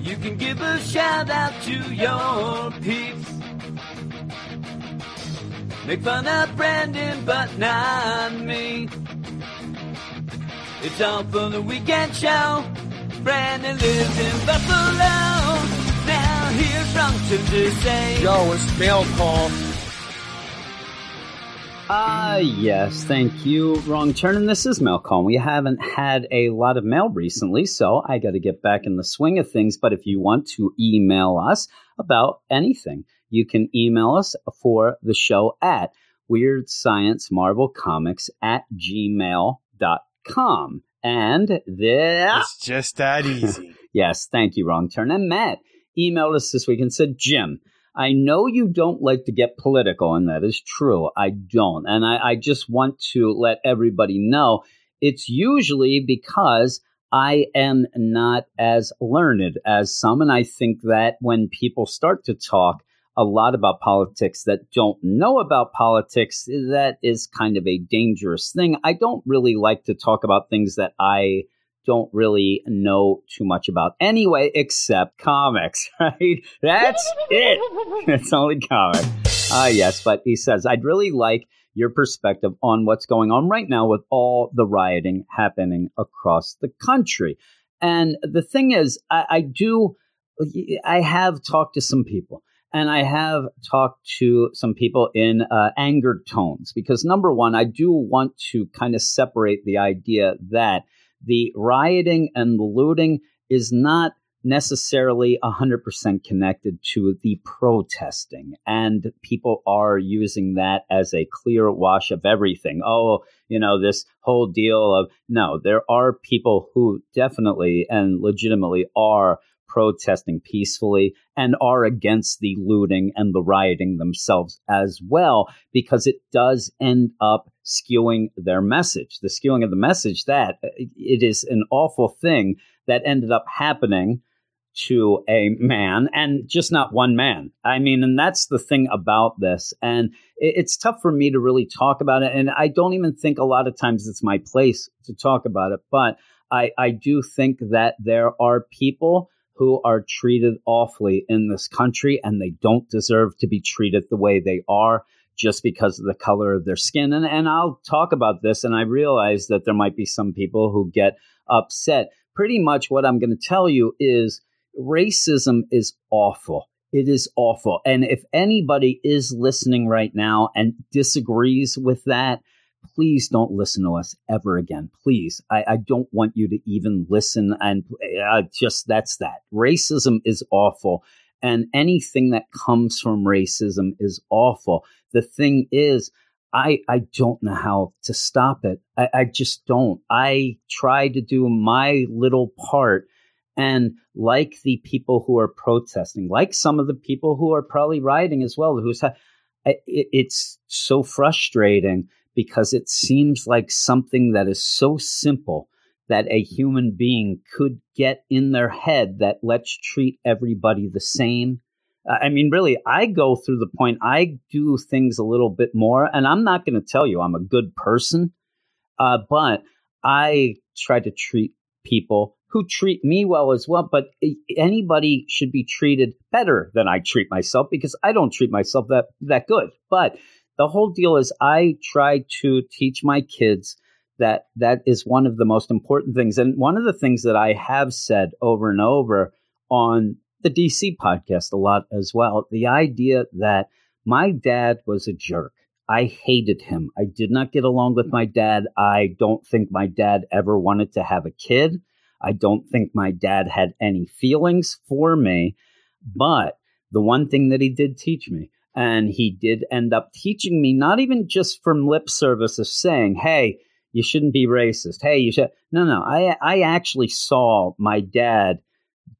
You can give a shout out to your peeps. Make fun of Brandon, but not me. It's all for the weekend show. Brandon lives in Buffalo. Now here's Wrongton to say. Yo, it's mail call. Ah, yes, thank you. Wrong turn, and this is Malcolm. We haven't had a lot of mail recently, so I got to get back in the swing of things. But if you want to email us about anything, you can email us for the show at Weird Science Marvel Comics at gmail.com. And there. It's just that easy. Yes, thank you, Wrong Turn. And Matt emailed us this week and said, Jim, I know you don't like to get political, and that is true. I don't. And I, I just want to let everybody know it's usually because I am not as learned as some. And I think that when people start to talk a lot about politics that don't know about politics, that is kind of a dangerous thing. I don't really like to talk about things that I don't really know too much about anyway, except comics, right? That's it. It's only comics. Ah, yes, but he says, I'd really like your perspective on what's going on right now with all the rioting happening across the country. And the thing is, I, I do, I have talked to some people. And I have talked to some people in uh, angered tones because, number one, I do want to kind of separate the idea that the rioting and the looting is not necessarily 100% connected to the protesting. And people are using that as a clear wash of everything. Oh, you know, this whole deal of no, there are people who definitely and legitimately are protesting peacefully and are against the looting and the rioting themselves as well, because it does end up skewing their message. The skewing of the message that uh, it is an awful thing that ended up happening to a man and just not one man. I mean, and that's the thing about this. And it's tough for me to really talk about it. And I don't even think a lot of times it's my place to talk about it. But I, I do think that there are people who are treated awfully in this country and they don't deserve to be treated the way they are just because of the color of their skin. And, and I'll talk about this, and I realize that there might be some people who get upset. Pretty much what I'm going to tell you is racism is awful. It is awful. And if anybody is listening right now and disagrees with that, please don't listen to us ever again. Please. I, I don't want you to even listen. And uh, just that's that. Racism is awful. And anything that comes from racism is awful. The thing is, I, I don't know how to stop it. I, I just don't. I try to do my little part. And like the people who are protesting, like some of the people who are probably rioting as well, who's ha- it, it's so frustrating because it seems like something that is so simple that a human being could get in their head that let's treat everybody the same. I mean, really, I go through the point, I do things a little bit more, and I'm not going to tell you I'm a good person, uh, but I try to treat people who treat me well as well. But anybody should be treated better than I treat myself because I don't treat myself that, that good. But the whole deal is I try to teach my kids that that is one of the most important things. And one of the things that I have said over and over on the DC podcast a lot as well the idea that my dad was a jerk. I hated him. I did not get along with my dad. I don't think my dad ever wanted to have a kid. I don't think my dad had any feelings for me. But the one thing that he did teach me and he did end up teaching me, not even just from lip service of saying, hey, you shouldn't be racist. Hey, you should. No, no. I I actually saw my dad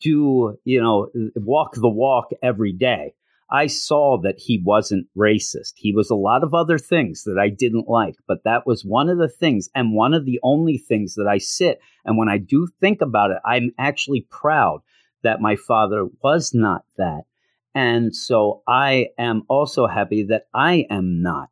do you know walk the walk every day. I saw that he wasn't racist. He was a lot of other things that I didn't like, but that was one of the things and one of the only things that I sit and when I do think about it, I'm actually proud that my father was not that. And so I am also happy that I am not.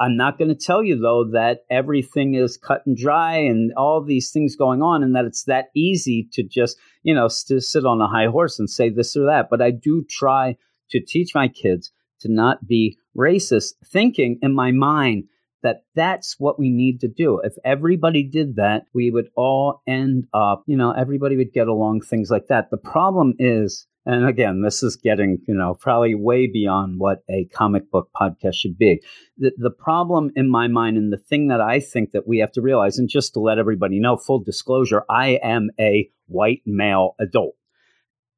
I'm not going to tell you though that everything is cut and dry and all these things going on and that it's that easy to just, you know, to sit on a high horse and say this or that. But I do try to teach my kids to not be racist, thinking in my mind that that's what we need to do. If everybody did that, we would all end up, you know, everybody would get along, things like that. The problem is, and again, this is getting, you know, probably way beyond what a comic book podcast should be. The, the problem in my mind, and the thing that I think that we have to realize, and just to let everybody know, full disclosure, I am a white male adult.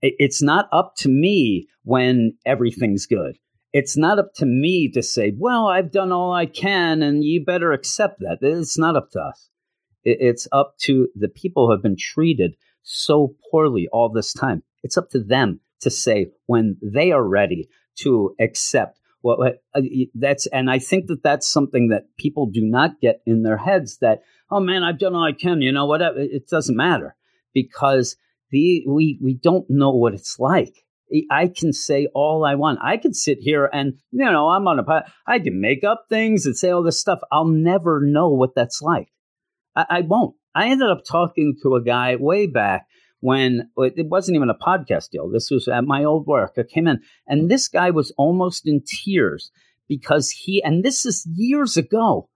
It's not up to me when everything's good it's not up to me to say, well, I've done all I can and you better accept that. It's not up to us. It's up to the people who have been treated so poorly all this time. It's up to them to say when they are ready to accept what uh, that's and I think that that's something that people do not get in their heads that oh man I've done all I can you know whatever it doesn't matter because the we we don't know what it's like I can say all I want. I can sit here and, you know, I'm on a, I can make up things and say all this stuff. I'll never know what that's like. I, I won't. I ended up talking to a guy way back when it wasn't even a podcast deal. This was at my old work. I came in and this guy was almost in tears because he, and this is years ago,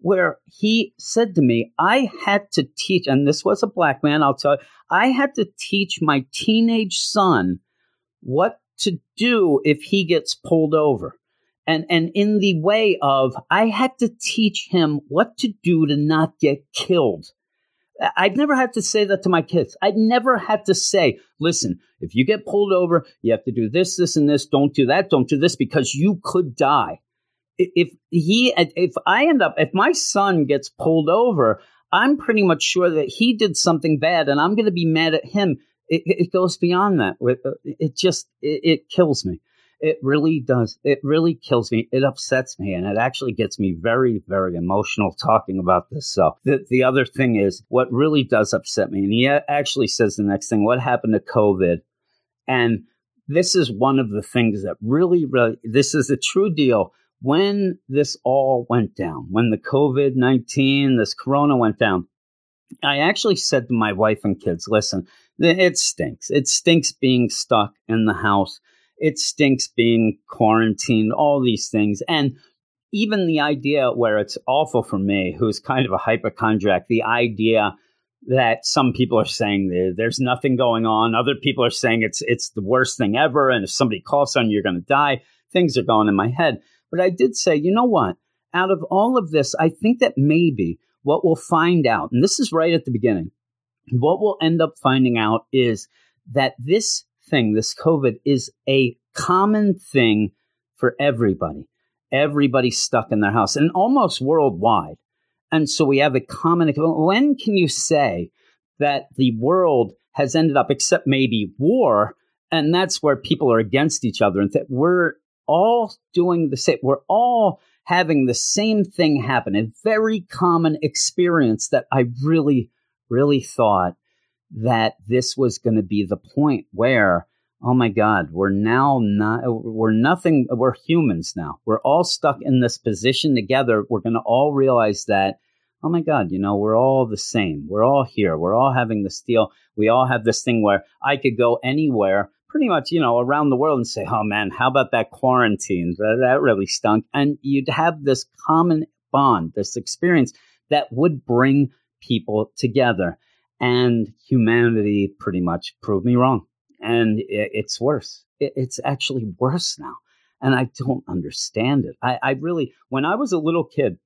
where he said to me, I had to teach, and this was a black man, I'll tell you, I had to teach my teenage son what to do if he gets pulled over. And, and in the way of, I had to teach him what to do to not get killed. I'd never had to say that to my kids. I'd never had to say, listen, if you get pulled over, you have to do this, this, and this. Don't do that. Don't do this because you could die. If he, if I end up, if my son gets pulled over, I'm pretty much sure that he did something bad and I'm going to be mad at him it, it goes beyond that. Uh, it just it, it kills me. It really does. It really kills me. It upsets me, and it actually gets me very, very emotional talking about this. So the the other thing is what really does upset me, and he actually says the next thing: what happened to COVID? And this is one of the things that really, really, this is a true deal. When this all went down, when the COVID 19, this corona went down, I actually said to my wife and kids, listen, it stinks. It stinks being stuck in the house. It stinks being quarantined, all these things. And even the idea where it's awful for me, who's kind of a hypochondriac, the idea that some people are saying there's nothing going on, other people are saying it's it's the worst thing ever, and if somebody coughs on you, you're going to die. Things are going in my head. But I did say, you know what? Out of all of this, I think that maybe what we'll find out, and this is right at the beginning, what we'll end up finding out is that this thing, this COVID, is a common thing for everybody. Everybody's stuck in their house and almost worldwide. And so we have a common. When can you say that the world has ended up, except maybe war, and that's where people are against each other, and that we're all doing the same. We're all having the same thing happen, a very common experience that I really, really thought that this was going to be the point where, oh my God, we're now not, we're nothing, we're humans now. We're all stuck in this position together. We're going to all realize that, oh my God, you know, we're all the same. We're all here. We're all having this deal. We all have this thing where I could go anywhere pretty much, you know, around the world and say, oh man, how about that quarantine? That, that really stunk. And you'd have this common bond, this experience that would bring people together. And humanity pretty much proved me wrong. And it's worse. It's actually worse now. And I don't understand it. I, I really, when I was a little kid,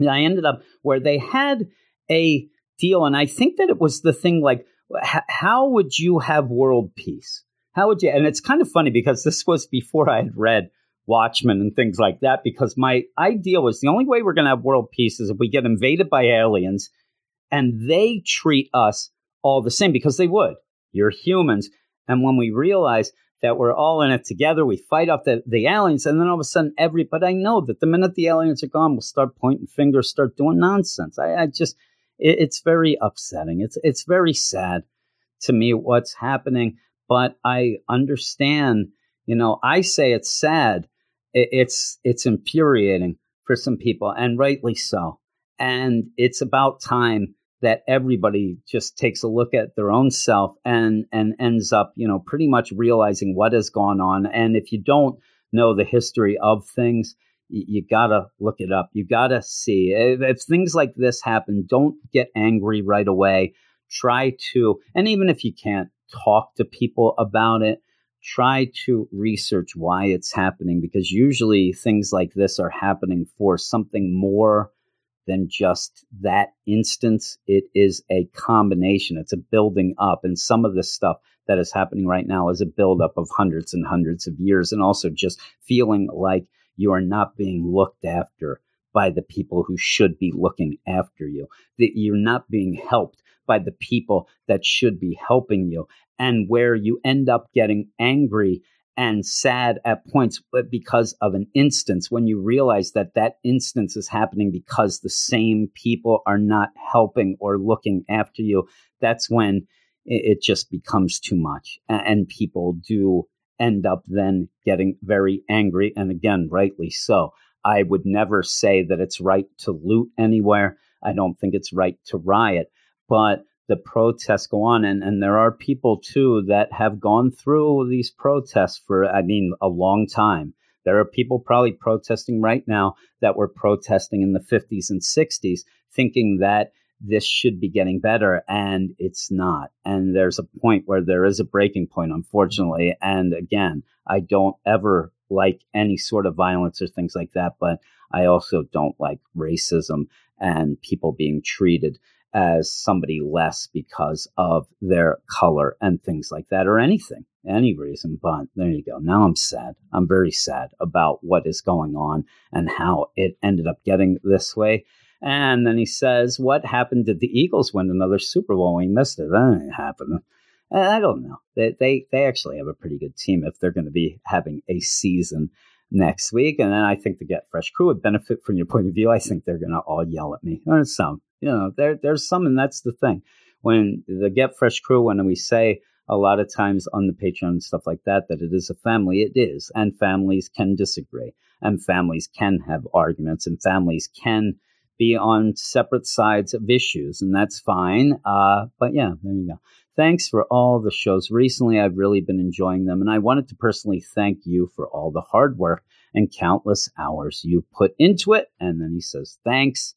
I ended up where they had a deal. And I think that it was the thing like, how would you have world peace? How would you? And it's kind of funny because this was before I had read Watchmen and things like that because my idea was the only way we're going to have world peace is if we get invaded by aliens and they treat us all the same because they would. You're humans. And when we realize that we're all in it together, we fight off the, the aliens, and then all of a sudden, every, but I know that the minute the aliens are gone, we'll start pointing fingers, start doing nonsense. I, I just, it, it's very upsetting. It's, it's very sad to me what's happening, but I understand, you know, I say it's sad. It, it's, it's infuriating for some people, and rightly so. And it's about time that everybody just takes a look at their own self and and ends up you know pretty much realizing what has gone on. And if you don't know the history of things you, you gotta look it up. You gotta see. If, if things like this happen don't get angry right away. Try to and even if you can't talk to people about it try to research why it's happening because usually things like this are happening for something more than just that instance. It is a combination. It's a building up. And some of this stuff that is happening right now is a buildup of hundreds and hundreds of years. And also just feeling like you are not being looked after by the people who should be looking after you, that you're not being helped by the people that should be helping you. And where you end up getting angry and sad at points but because of an instance. When you realize that that instance is happening because the same people are not helping or looking after you that's when it just becomes too much and people do end up then getting very angry and again rightly so. I would never say that it's right to loot anywhere. I don't think it's right to riot but the protests go on. And, and there are people too that have gone through these protests for i mean a long time. There are people probably protesting right now that were protesting in the 50s and 60s thinking that this should be getting better and it's not. And there's a point where there is a breaking point unfortunately. And again i don't ever like any sort of violence or things like that but i also don't like racism and people being treated as somebody less because of their color and things like that or anything, any reason. But there you go. Now I'm sad. I'm very sad about what is going on and how it ended up getting this way. And then he says, What happened? Did the Eagles win another Super Bowl? We missed it. That ain't happening. I don't know. They, they, they actually have a pretty good team if they're going to be having a season next week. And then I think the Get Fresh crew would benefit from your point of view. I think they're going to all yell at me. Or some, you know, there there's some, and that's the thing. When the Get Fresh crew, when we say a lot of times on the Patreon and stuff like that, that it is a family, it is, and families can disagree, and families can have arguments, and families can be on separate sides of issues, and that's fine. Uh, but yeah, there you go. Thanks for all the shows recently. I've really been enjoying them, and I wanted to personally thank you for all the hard work and countless hours you put into it. And then he says, Thanks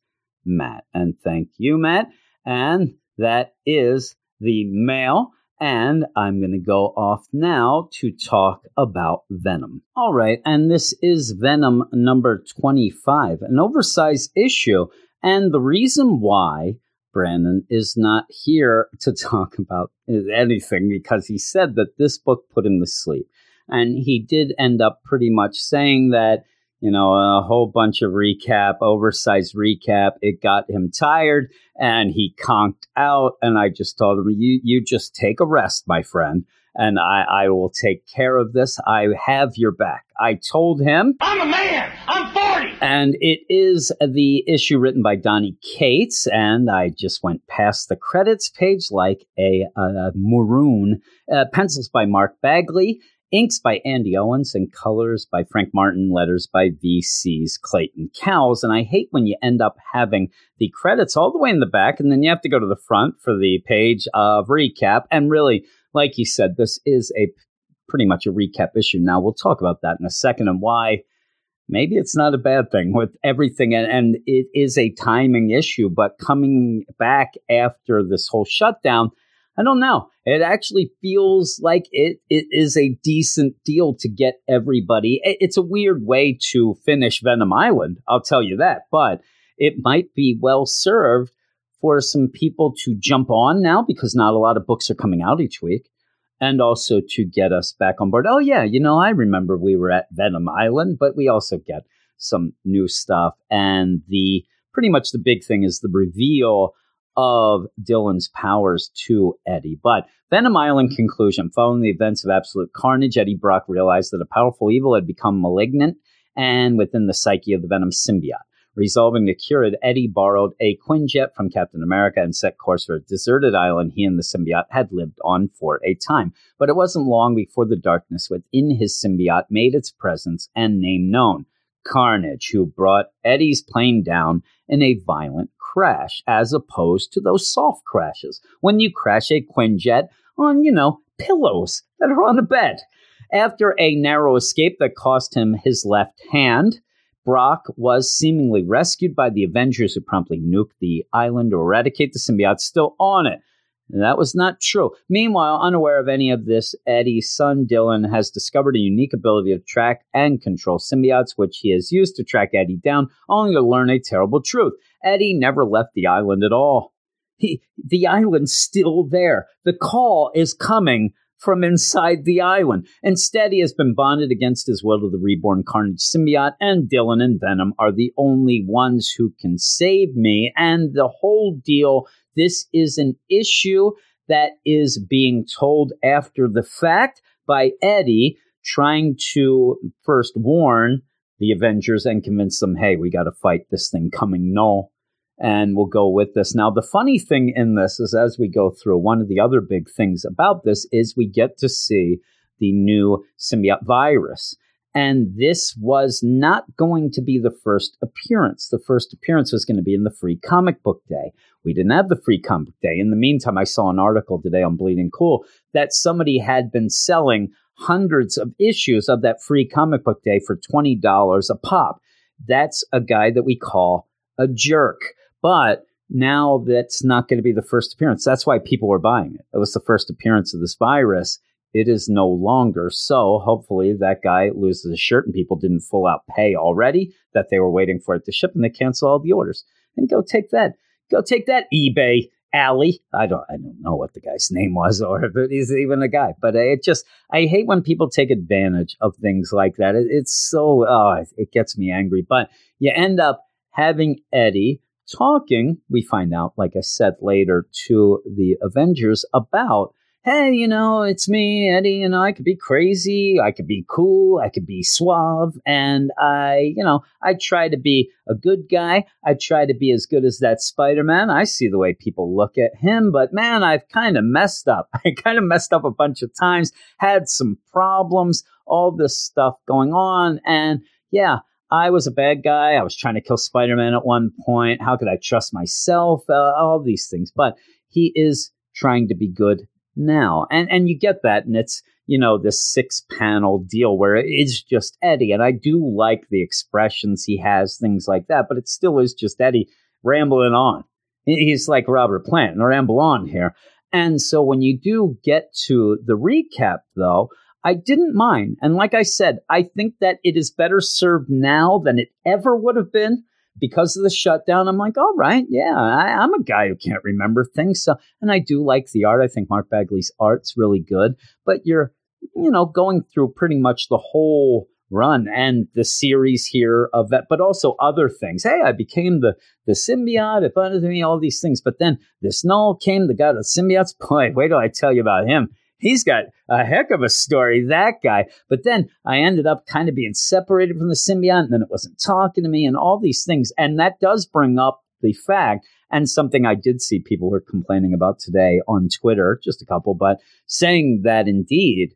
Matt. And thank you, Matt. And that is the mail. And I'm going to go off now to talk about Venom. All right. And this is Venom number 25, an oversized issue. And the reason why Brandon is not here to talk about anything because he said that this book put him to sleep. And he did end up pretty much saying that you know, a whole bunch of recap, oversized recap. It got him tired and he conked out. And I just told him, you, you just take a rest, my friend, and I, I will take care of this. I have your back. I told him. I'm a man. I'm 40. And it is the issue written by Donny Cates. And I just went past the credits page like a, a maroon. Uh, pencils by Mark Bagley. Inks by Andy Owens and colors by Frank Martin, letters by VC's Clayton Cowles. And I hate when you end up having the credits all the way in the back and then you have to go to the front for the page of recap. And really, like you said, this is a pretty much a recap issue. Now we'll talk about that in a second and why maybe it's not a bad thing with everything. And, and it is a timing issue, but coming back after this whole shutdown, I don't know. It actually feels like it, it is a decent deal to get everybody. It's a weird way to finish Venom Island, I'll tell you that, but it might be well served for some people to jump on now because not a lot of books are coming out each week. and also to get us back on board. Oh, yeah, you know, I remember we were at Venom Island, but we also get some new stuff. And the pretty much the big thing is the reveal of Dylan's powers to Eddie. But Venom Island conclusion following the events of Absolute Carnage, Eddie Brock realized that a powerful evil had become malignant and within the psyche of the Venom symbiote. Resolving to cure it, Eddie borrowed a Quinjet from Captain America and set course for a deserted island he and the symbiote had lived on for a time. But it wasn't long before the darkness within his symbiote made its presence and name known. Carnage, who brought Eddie's plane down in a violent crash, as opposed to those soft crashes when you crash a Quinjet on, you know, pillows that are on the bed. After a narrow escape that cost him his left hand, Brock was seemingly rescued by the Avengers who promptly nuked the island to eradicate the symbiote still on it. And that was not true. Meanwhile, unaware of any of this, Eddie's son Dylan has discovered a unique ability to track and control symbiotes, which he has used to track Eddie down, only to learn a terrible truth. Eddie never left the island at all. He, the island's still there. The call is coming from inside the island. Instead, he has been bonded against his will to the reborn Carnage symbiote, and Dylan and Venom are the only ones who can save me. And the whole deal this is an issue that is being told after the fact by Eddie trying to first warn the Avengers and convince them, hey, we got to fight this thing coming Knull and we'll go with this. Now, the funny thing in this is as we go through, one of the other big things about this is we get to see the new symbiote virus. And this was not going to be the first appearance. The first appearance was going to be in the free comic book day. We didn't have the free comic day. In the meantime, I saw an article today on Bleeding Cool that somebody had been selling hundreds of issues of that free comic book day for $20 a pop. That's a guy that we call a jerk. But now that's not going to be the first appearance. That's why people were buying it. It was the first appearance of this virus. It is no longer. So hopefully that guy loses his shirt and people didn't full out pay already that they were waiting for it to ship and they cancel all the orders. And go take that. Go take that eBay alley. I don't I don't know what the guy's name was or if he's even a guy, but it just I hate when people take advantage of things like that. It, it's so oh, it gets me angry. But you end up having Eddie talking, we find out, like I said later, to the Avengers about, hey, you know, it's me, Eddie, and I could be crazy, I could be cool, I could be suave, and I, you know, I try to be a good guy. I try to be as good as that Spider Man. I see the way people look at him, but man, I've kind of messed up. I kind of messed up a bunch of times, had some problems, all this stuff going on, and yeah, I was a bad guy. I was trying to kill Spider Man at one point. How could I trust myself? Uh, all these things. But he is trying to be good now. And, and you get that. And it's, you know, this six panel deal where it is just Eddie. And I do like the expressions he has, things like that. But it still is just Eddie rambling on. He's like Robert Plant, ramble on here. And so when you do get to the recap, though, I didn't mind. And like I said, I think that it is better served now than it ever would have been because of the shutdown. I'm like, all right, yeah, I, am a guy who can't remember things. So, and I do like the art. I think Mark Bagley's art's really good. But you're, you know, going through pretty much the whole run and the series here of that, but also other things. Hey, I became the the symbiote. It bothered me, all these things. But then this Knull came, the god of symbiotes. Boy, wait till I tell you about him he's got a heck of a story, that guy. But then I ended up kind of being separated from the symbiote, and then it wasn't talking to me, and all these things. And that does bring up the fact, and something I did see people were complaining about today on Twitter, just a couple, but saying that indeed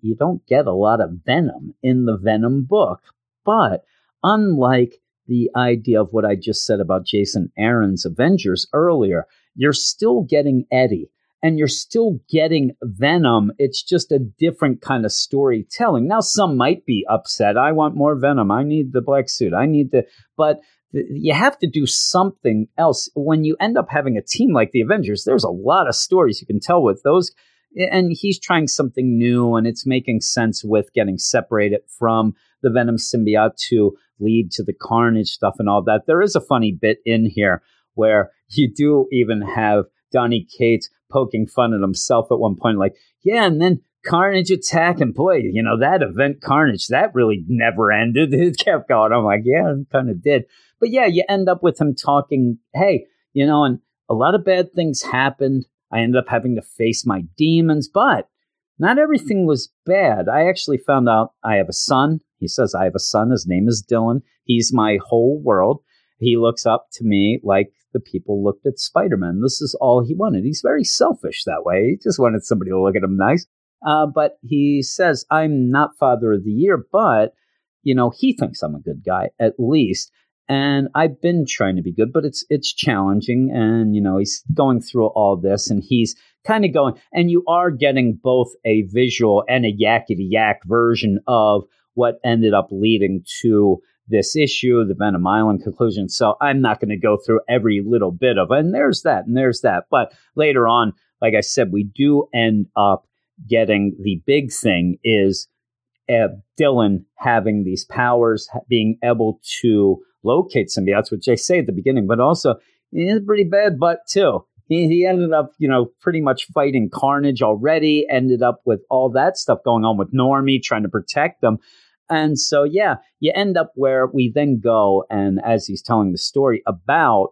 you don't get a lot of venom in the Venom book. But unlike the idea of what I just said about Jason Aaron's Avengers earlier, you're still getting Eddie and you're still getting Venom. It's just a different kind of storytelling. Now, some might be upset. I want more Venom. I need the black suit. I need the, but you have to do something else. When you end up having a team like the Avengers, there's a lot of stories you can tell with those. And he's trying something new, and it's making sense with getting separated from the Venom symbiote to lead to the Carnage stuff and all that. There is a funny bit in here where you do even have Donny Cates poking fun at himself at one point, like, yeah, and then Carnage attack, and boy, you know, that event Carnage, that really never ended. It kept going. I'm like, yeah, it kind of did. But yeah, you end up with him talking, hey, you know, and a lot of bad things happened. I ended up having to face my demons, but not everything was bad. I actually found out I have a son. He says I have a son. His name is Dylan. He's my whole world. He looks up to me like the people looked at Spider Man. This is all he wanted. He's very selfish that way. He just wanted somebody to look at him nice. Uh, but he says, I'm not Father of the Year, but, you know, he thinks I'm a good guy, at least. And I've been trying to be good, but it's it's challenging. And, you know, he's going through all this and he's kind of going, and you are getting both a visual and a yakety yak version of what ended up leading to this issue, the Venom Island conclusion. So I'm not going to go through every little bit of. And there's that, and there's that. But later on, like I said, we do end up getting the big thing is uh, Dylan having these powers, being able to locate symbiotes, which they say at the beginning, but also is pretty bad butt too. He, he ended up, you know, pretty much fighting Carnage already, ended up with all that stuff going on with Normie, trying to protect them. And so, yeah, you end up where we then go, and as he's telling the story about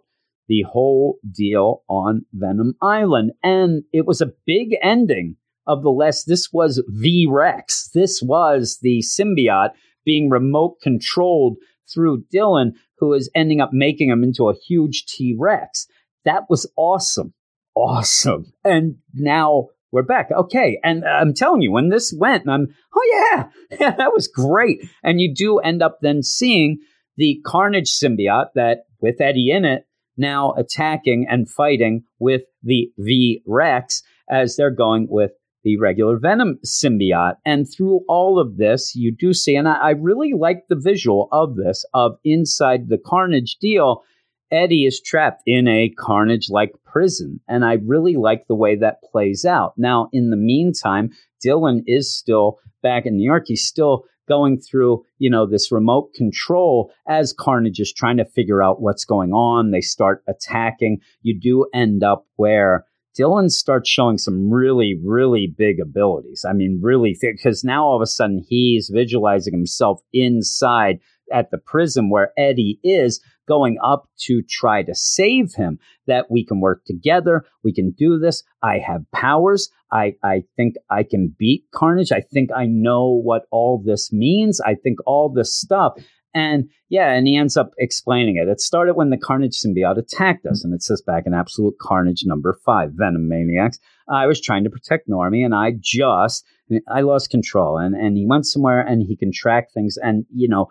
the whole deal on Venom Island. And it was a big ending of the less. This was V Rex. This was the symbiote being remote controlled through Dylan, who is ending up making him into a huge T Rex. That was awesome. Awesome. And now we're back. Okay. And uh, I'm telling you, when this went, I'm, oh, yeah, yeah, that was great. And you do end up then seeing the Carnage symbiote that with Eddie in it now attacking and fighting with the V Rex as they're going with the regular Venom symbiote. And through all of this, you do see, and I, I really like the visual of this, of inside the Carnage deal. Eddie is trapped in a carnage like prison. And I really like the way that plays out. Now, in the meantime, Dylan is still back in New York. He's still going through, you know, this remote control as Carnage is trying to figure out what's going on. They start attacking. You do end up where Dylan starts showing some really, really big abilities. I mean, really, because now all of a sudden he's visualizing himself inside at the prison where Eddie is going up to try to save him. That we can work together. We can do this. I have powers. I, I think I can beat Carnage. I think I know what all this means. I think all this stuff. And yeah, and he ends up explaining it. It started when the Carnage symbiote attacked us, and it says back in Absolute Carnage number five, Venom Maniacs. I was trying to protect Normie, and I just I lost control, and and he went somewhere, and he can track things, and you know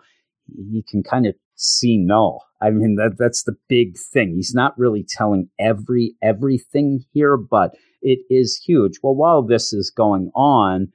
he can kind of see no. I mean that that's the big thing. He's not really telling every everything here, but it is huge. Well, while this is going on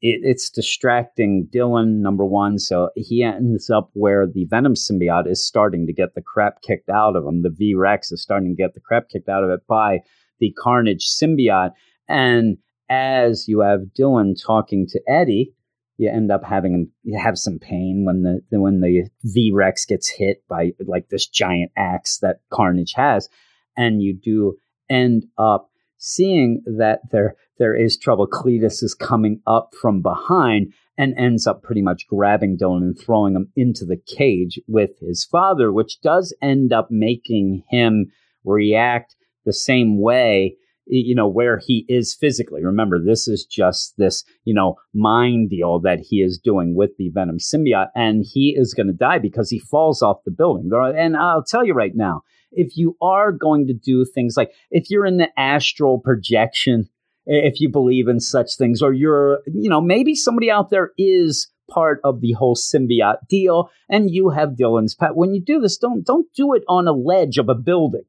it, it's distracting Dylan, number one. So he ends up where the Venom symbiote is starting to get the crap kicked out of him. The V Rex is starting to get the crap kicked out of it by the Carnage symbiote. And as you have Dylan talking to Eddie, you end up having you have some pain when the when the V Rex gets hit by like this giant axe that Carnage has, and you do end up seeing that there there is trouble. Cletus is coming up from behind and ends up pretty much grabbing Dylan and throwing him into the cage with his father, which does end up making him react the same way you know where he is physically remember this is just this you know mind deal that he is doing with the venom symbiote and he is going to die because he falls off the building and i'll tell you right now if you are going to do things like if you're in the astral projection, if you believe in such things, or you're, you know, maybe somebody out there is part of the whole symbiote deal and you have Dylan's pet. When you do this, don't don't do it on a ledge of a building.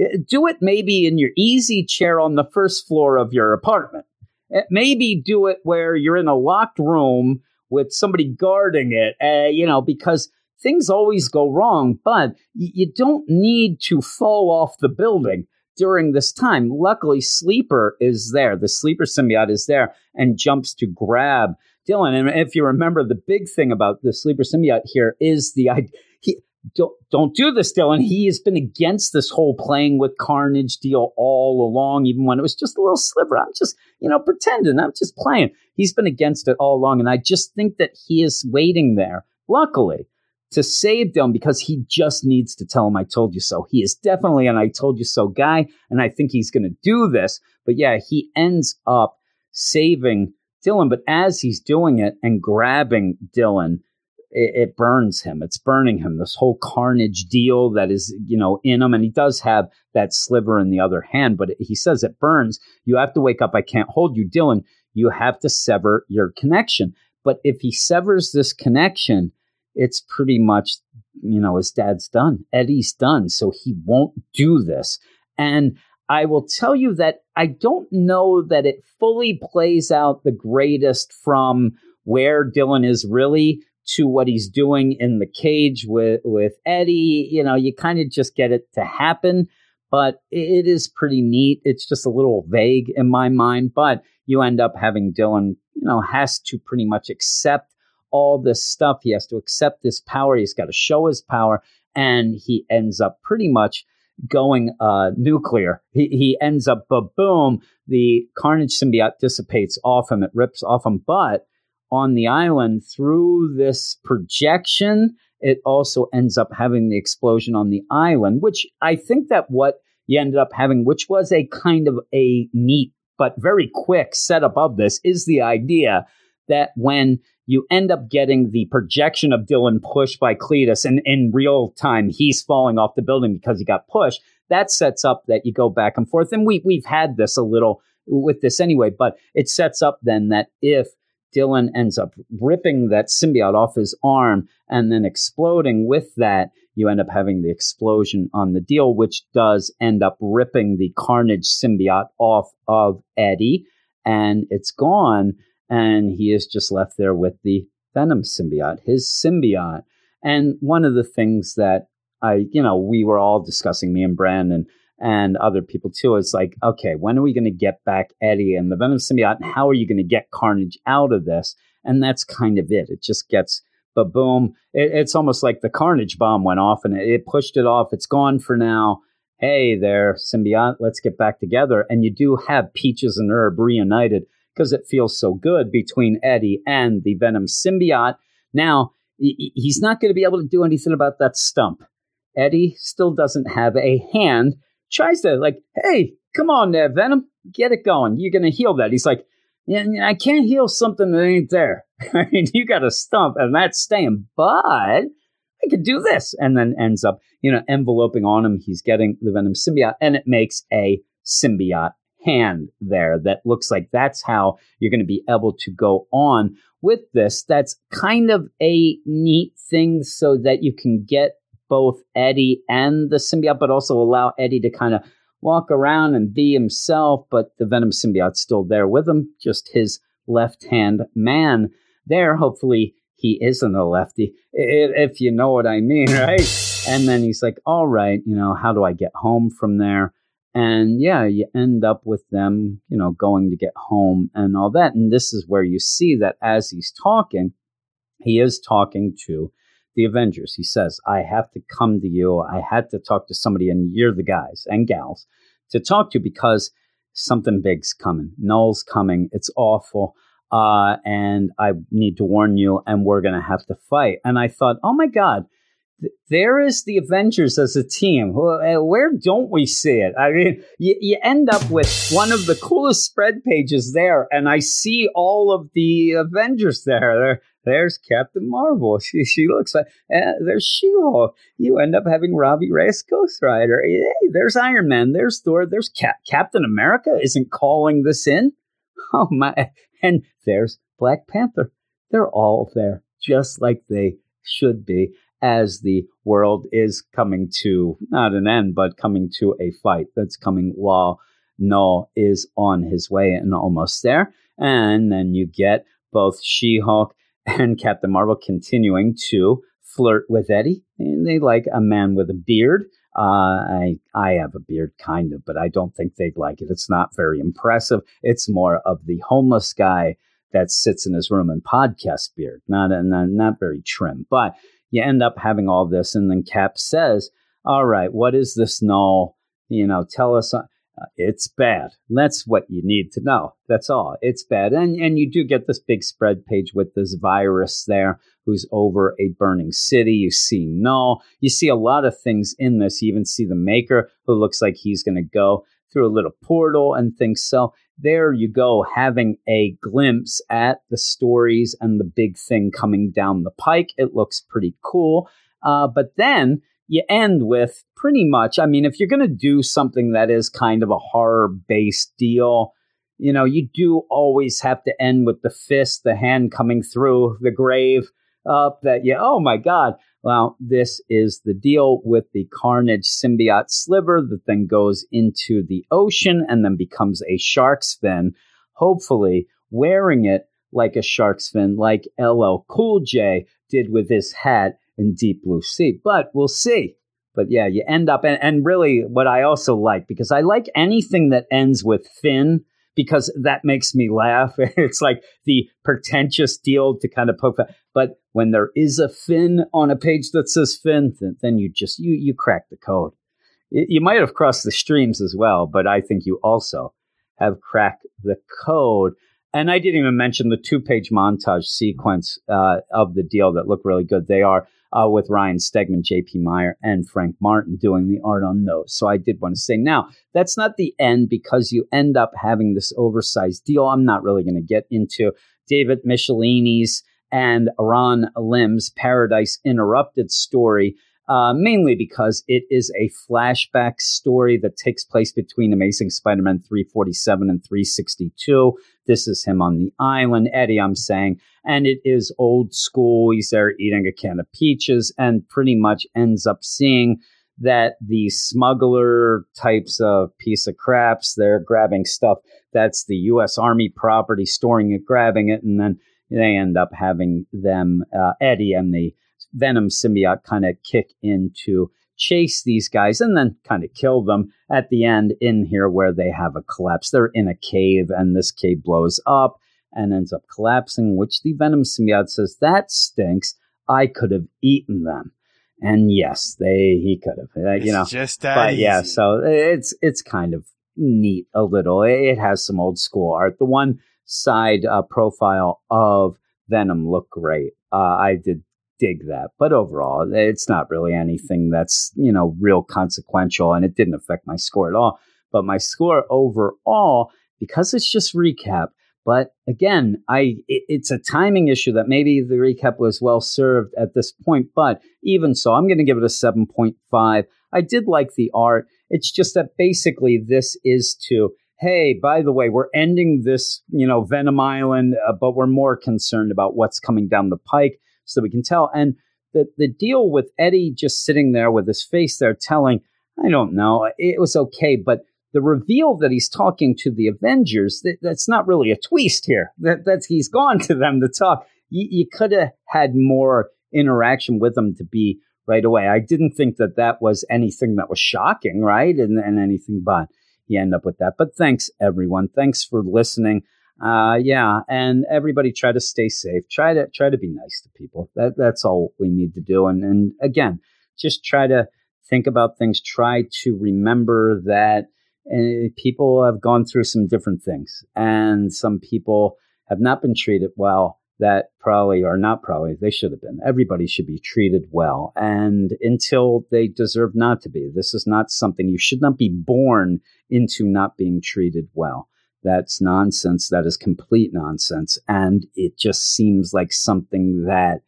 Eh, do it maybe in your easy chair on the first floor of your apartment. Eh, maybe do it where you're in a locked room with somebody guarding it, uh, you know, because things always go wrong, but you don't need to fall off the building during this time. Luckily, Sleeper is there. The Sleeper symbiote is there and jumps to grab Dylan. And if you remember, the big thing about the Sleeper symbiote here is the idea. Don't, don't do this, Dylan. He has been against this whole playing with Carnage deal all along, even when it was just a little sliver. I'm just, you know, pretending. I'm just playing. He's been against it all along. And I just think that he is waiting there, luckily, to save Dylan because he just needs to tell him, I told you so. He is definitely an I told you so guy. And I think he's going to do this. But yeah, he ends up saving Dylan. But as he's doing it and grabbing Dylan, it, it, burns him. It's burning him. This whole carnage deal that is, you know, in him. And he does have that sliver in the other hand, but he says it burns. You have to wake up. I can't hold you, Dylan. You have to sever your connection. But if he severs this connection, it's pretty much, you know, his dad's done. Eddie's done. So he won't do this. And I will tell you that I don't know that it fully plays out the greatest from where Dylan is really to what he's doing in the cage with with Eddie. You know, you kind of just get it to happen, but it is pretty neat. It's just a little vague in my mind, but you end up having Dylan, you know, has to pretty much accept all this stuff. He has to accept this power. He's got to show his power, and he ends up pretty much going uh, nuclear. He, he ends up, boom, the Carnage symbiote dissipates off him. It rips off him, but on the island through this projection, it also ends up having the explosion on the island, which I think that what you ended up having, which was a kind of a neat but very quick setup of this, is the idea that when you end up getting the projection of Dylan pushed by Cletus, and in real time he's falling off the building because he got pushed. That sets up that you go back and forth, and we we've had this a little with this anyway, but it sets up then that if Dylan ends up ripping that symbiote off his arm and then exploding with that. You end up having the explosion on the deal, which does end up ripping the Carnage symbiote off of Eddie, and it's gone. And he is just left there with the Venom symbiote, his symbiote. And one of the things that I, you know, we were all discussing, me and Brandon, and other people too. It's like, okay, when are we going to get back Eddie and the Venom symbiote? And how are you going to get Carnage out of this? And that's kind of it. It just gets, but boom, it, it's almost like the Carnage bomb went off and it, it pushed it off. It's gone for now. Hey there, symbiote, let's get back together. And you do have Peaches and Herb reunited because it feels so good between Eddie and the Venom symbiote. Now, he's not going to be able to do anything about that stump. Eddie still doesn't have a hand tries to like, hey, come on there, Venom, get it going. You're gonna heal that. He's like, I can't heal something that ain't there. I mean, you got a stump, and that's staying. But I could do this, and then ends up, you know, enveloping on him. He's getting the Venom symbiote, and it makes a symbiote hand there that looks like that's how you're going to be able to go on with this. That's kind of a neat thing so that you can get both Eddie and the symbiote, but also allow Eddie to kind of walk around and be himself, but the Venom symbiote's still there with him, just his left hand man there. Hopefully, he isn't a lefty, if you know what I mean, right? and then he's like, all right, you know, how do I get home from there? And yeah, you end up with them, you know, going to get home and all that. And this is where you see that as he's talking, he is talking to the Avengers. He says, I have to come to you. I had to talk to somebody, and you're the guys and gals to talk to because something big's coming. Knull's coming. It's awful. Uh, and I need to warn you, and we're going to have to fight. And I thought, oh my God, there is the Avengers as a team. Uh, where don't we see it? I mean, you, you, end up with one of the coolest spread pages there, and I see all of the Avengers there. there there's Captain Marvel. She she looks like uh, there's She-Hulk. You end up having Robbie Reyes Ghost Rider. Hey, there's Iron Man. There's Thor. There's Cap- Captain America. Isn't calling this in? Oh my! And there's Black Panther. They're all there, just like they should be as the world is coming to not an end, but coming to a fight that's coming while Knull is on his way and almost there. And then you get both She Hulk and Captain Marvel continuing to flirt with Eddie. And they like a man with a beard. Uh, I I have a beard, kind of, but I don't think they'd like it. It's not very impressive. It's more of the homeless guy that sits in his room and podcast beard, not not, not very trim. But you end up having all this, and then Cap says, "All right, what is this Knull? You know, tell us." Uh, it's bad. That's what you need to know. That's all. It's bad. And and you do get this big spread page with this virus there who's over a burning city. You see Knull. You see a lot of things in this. You even see the maker who looks like he's going to go through a little portal and things. So there you go, having a glimpse at the stories and the big thing coming down the pike. It looks pretty cool. Uh, but then you end with pretty much, I mean, if you're going to do something that is kind of a horror based deal, you know, you do always have to end with the fist, the hand coming through the grave up that you, oh my God. Well, this is the deal with the Carnage symbiote sliver. The thing goes into the ocean and then becomes a shark's fin, hopefully wearing it like a shark's fin, like LL Cool J did with his hat in Deep Blue Sea. But we'll see. But yeah, you end up, and, and really what I also like, because I like anything that ends with fin because that makes me laugh. it's like the pretentious deal to kind of poke fun. But when there is a fin on a page that says fin, then, then you just you you crack the code. You might have crossed the streams as well, but I think you also have cracked the code. And I didn't even mention the two page montage sequence uh, of the deal that look really good. They are uh, with Ryan Stegman, JP Mayer, and Frank Martin doing the art on those. So I did want to say now that's not the end because you end up having this oversized deal. I'm not really going to get into David Michelinie's and Ron Lim's Paradise Interrupted story. Uh, mainly because it is a flashback story that takes place between Amazing Spider Man 347 and 362. This is him on the island, Eddie, I'm saying. And it is old school. He's there eating a can of peaches and pretty much ends up seeing that the smuggler types of piece of craps, they're grabbing stuff that's the U.S. Army property, storing it, grabbing it, and then they end up having them, uh, Eddie and the Venom symbiote, kind of kick into chase these guys and then kind of kill them at the end in here where they have a collapse. They're in a cave and this cave blows up and ends up collapsing, which the Venom symbiote says, That stinks. I could have eaten them. And yes, they he could have. Uh, you know, just that but yeah, so it's it's kind of neat a little. It has some old school art. The one side uh, profile of Venom looked great. Uh, I did dig that, but overall, it's not really anything that's you know real consequential, and it didn't affect my score at all. But my score overall, because it's just recap. But again, I it, it's a timing issue that maybe the recap was well served at this point. But even so, I'm going to give it a seven point five. I did like the art. It's just that basically this is to hey, by the way, we're ending this, you know, Venom Island, uh, but we're more concerned about what's coming down the pike so we can tell. And the, the deal with Eddie just sitting there with his face there telling, I don't know, it was okay, but the reveal that he's talking to the Avengers, that, that's not really a twist here. That, that's he's gone to them to talk. You, you could have had more interaction with them to be right away. I didn't think that that was anything that was shocking, right? And, and anything but you end up with that. But thanks, everyone. Thanks for listening. Uh, yeah, and everybody try to stay safe. Try to try to be nice to people. That that's all we need to do. And and again, just try to think about things. Try to remember that uh, people have gone through some different things, and some people have not been treated well. That probably or not probably they should have been. Everybody should be treated well, and until they deserve not to be. This is not something you should not be born into not being treated well. That's nonsense. That is complete nonsense. And it just seems like something that,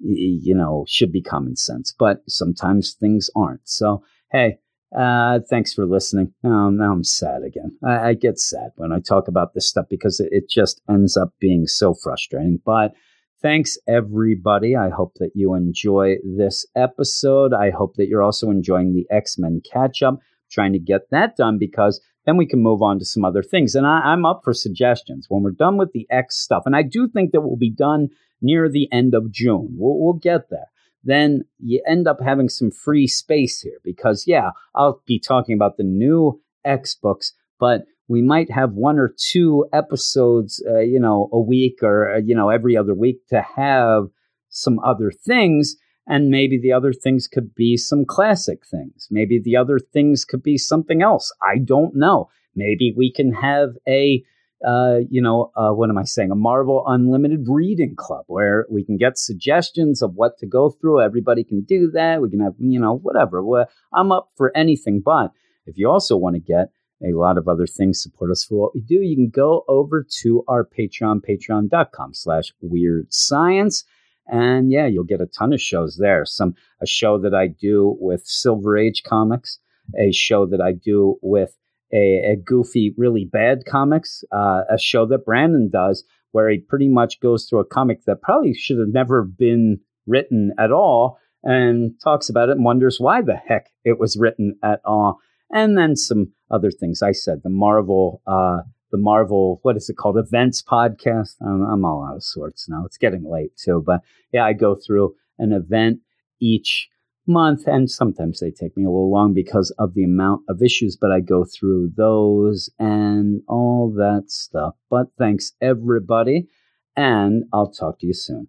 you know, should be common sense. But sometimes things aren't. So, hey, uh, thanks for listening. Now, now I'm sad again. I, I, get sad when I talk about this stuff because it, it just ends up being so frustrating. But thanks, everybody. I hope that you enjoy this episode. I hope that you're also enjoying the X Men catch up trying to get that done because then we can move on to some other things. And I, am up for suggestions when we're done with the X stuff. And I do think that we'll be done near the end of June. We'll, we'll get there. Then you end up having some free space here because, yeah, I'll be talking about the new X books, but we might have one or two episodes, uh, you know, a week or, uh, you know, every other week to have some other things And maybe the other things could be some classic things. Maybe the other things could be something else. I don't know. Maybe we can have a uh, you know, uh, what am I saying? A Marvel Unlimited reading club where we can get suggestions of what to go through. Everybody can do that. We can have, you know, whatever. I'm up for anything. But if you also want to get a lot of other things, support us for what we do, you can go over to our Patreon, patreon.com slash weird science. And yeah, you'll get a ton of shows there. Some, a show that I do with Silver Age Comics, a show that I do with a, a goofy, really bad comics, uh, a show that Brandon does where he pretty much goes through a comic that probably should have never been written at all and talks about it and wonders why the heck it was written at all. And then some other things. I said the Marvel, uh, the Marvel, what is it called? Events podcast. I'm, I'm all out of sorts now. It's getting late too, but yeah, I go through an event each month, and sometimes they take me a little long because of the amount of issues, but I go through those and all that stuff. But thanks, everybody, and I'll talk to you soon.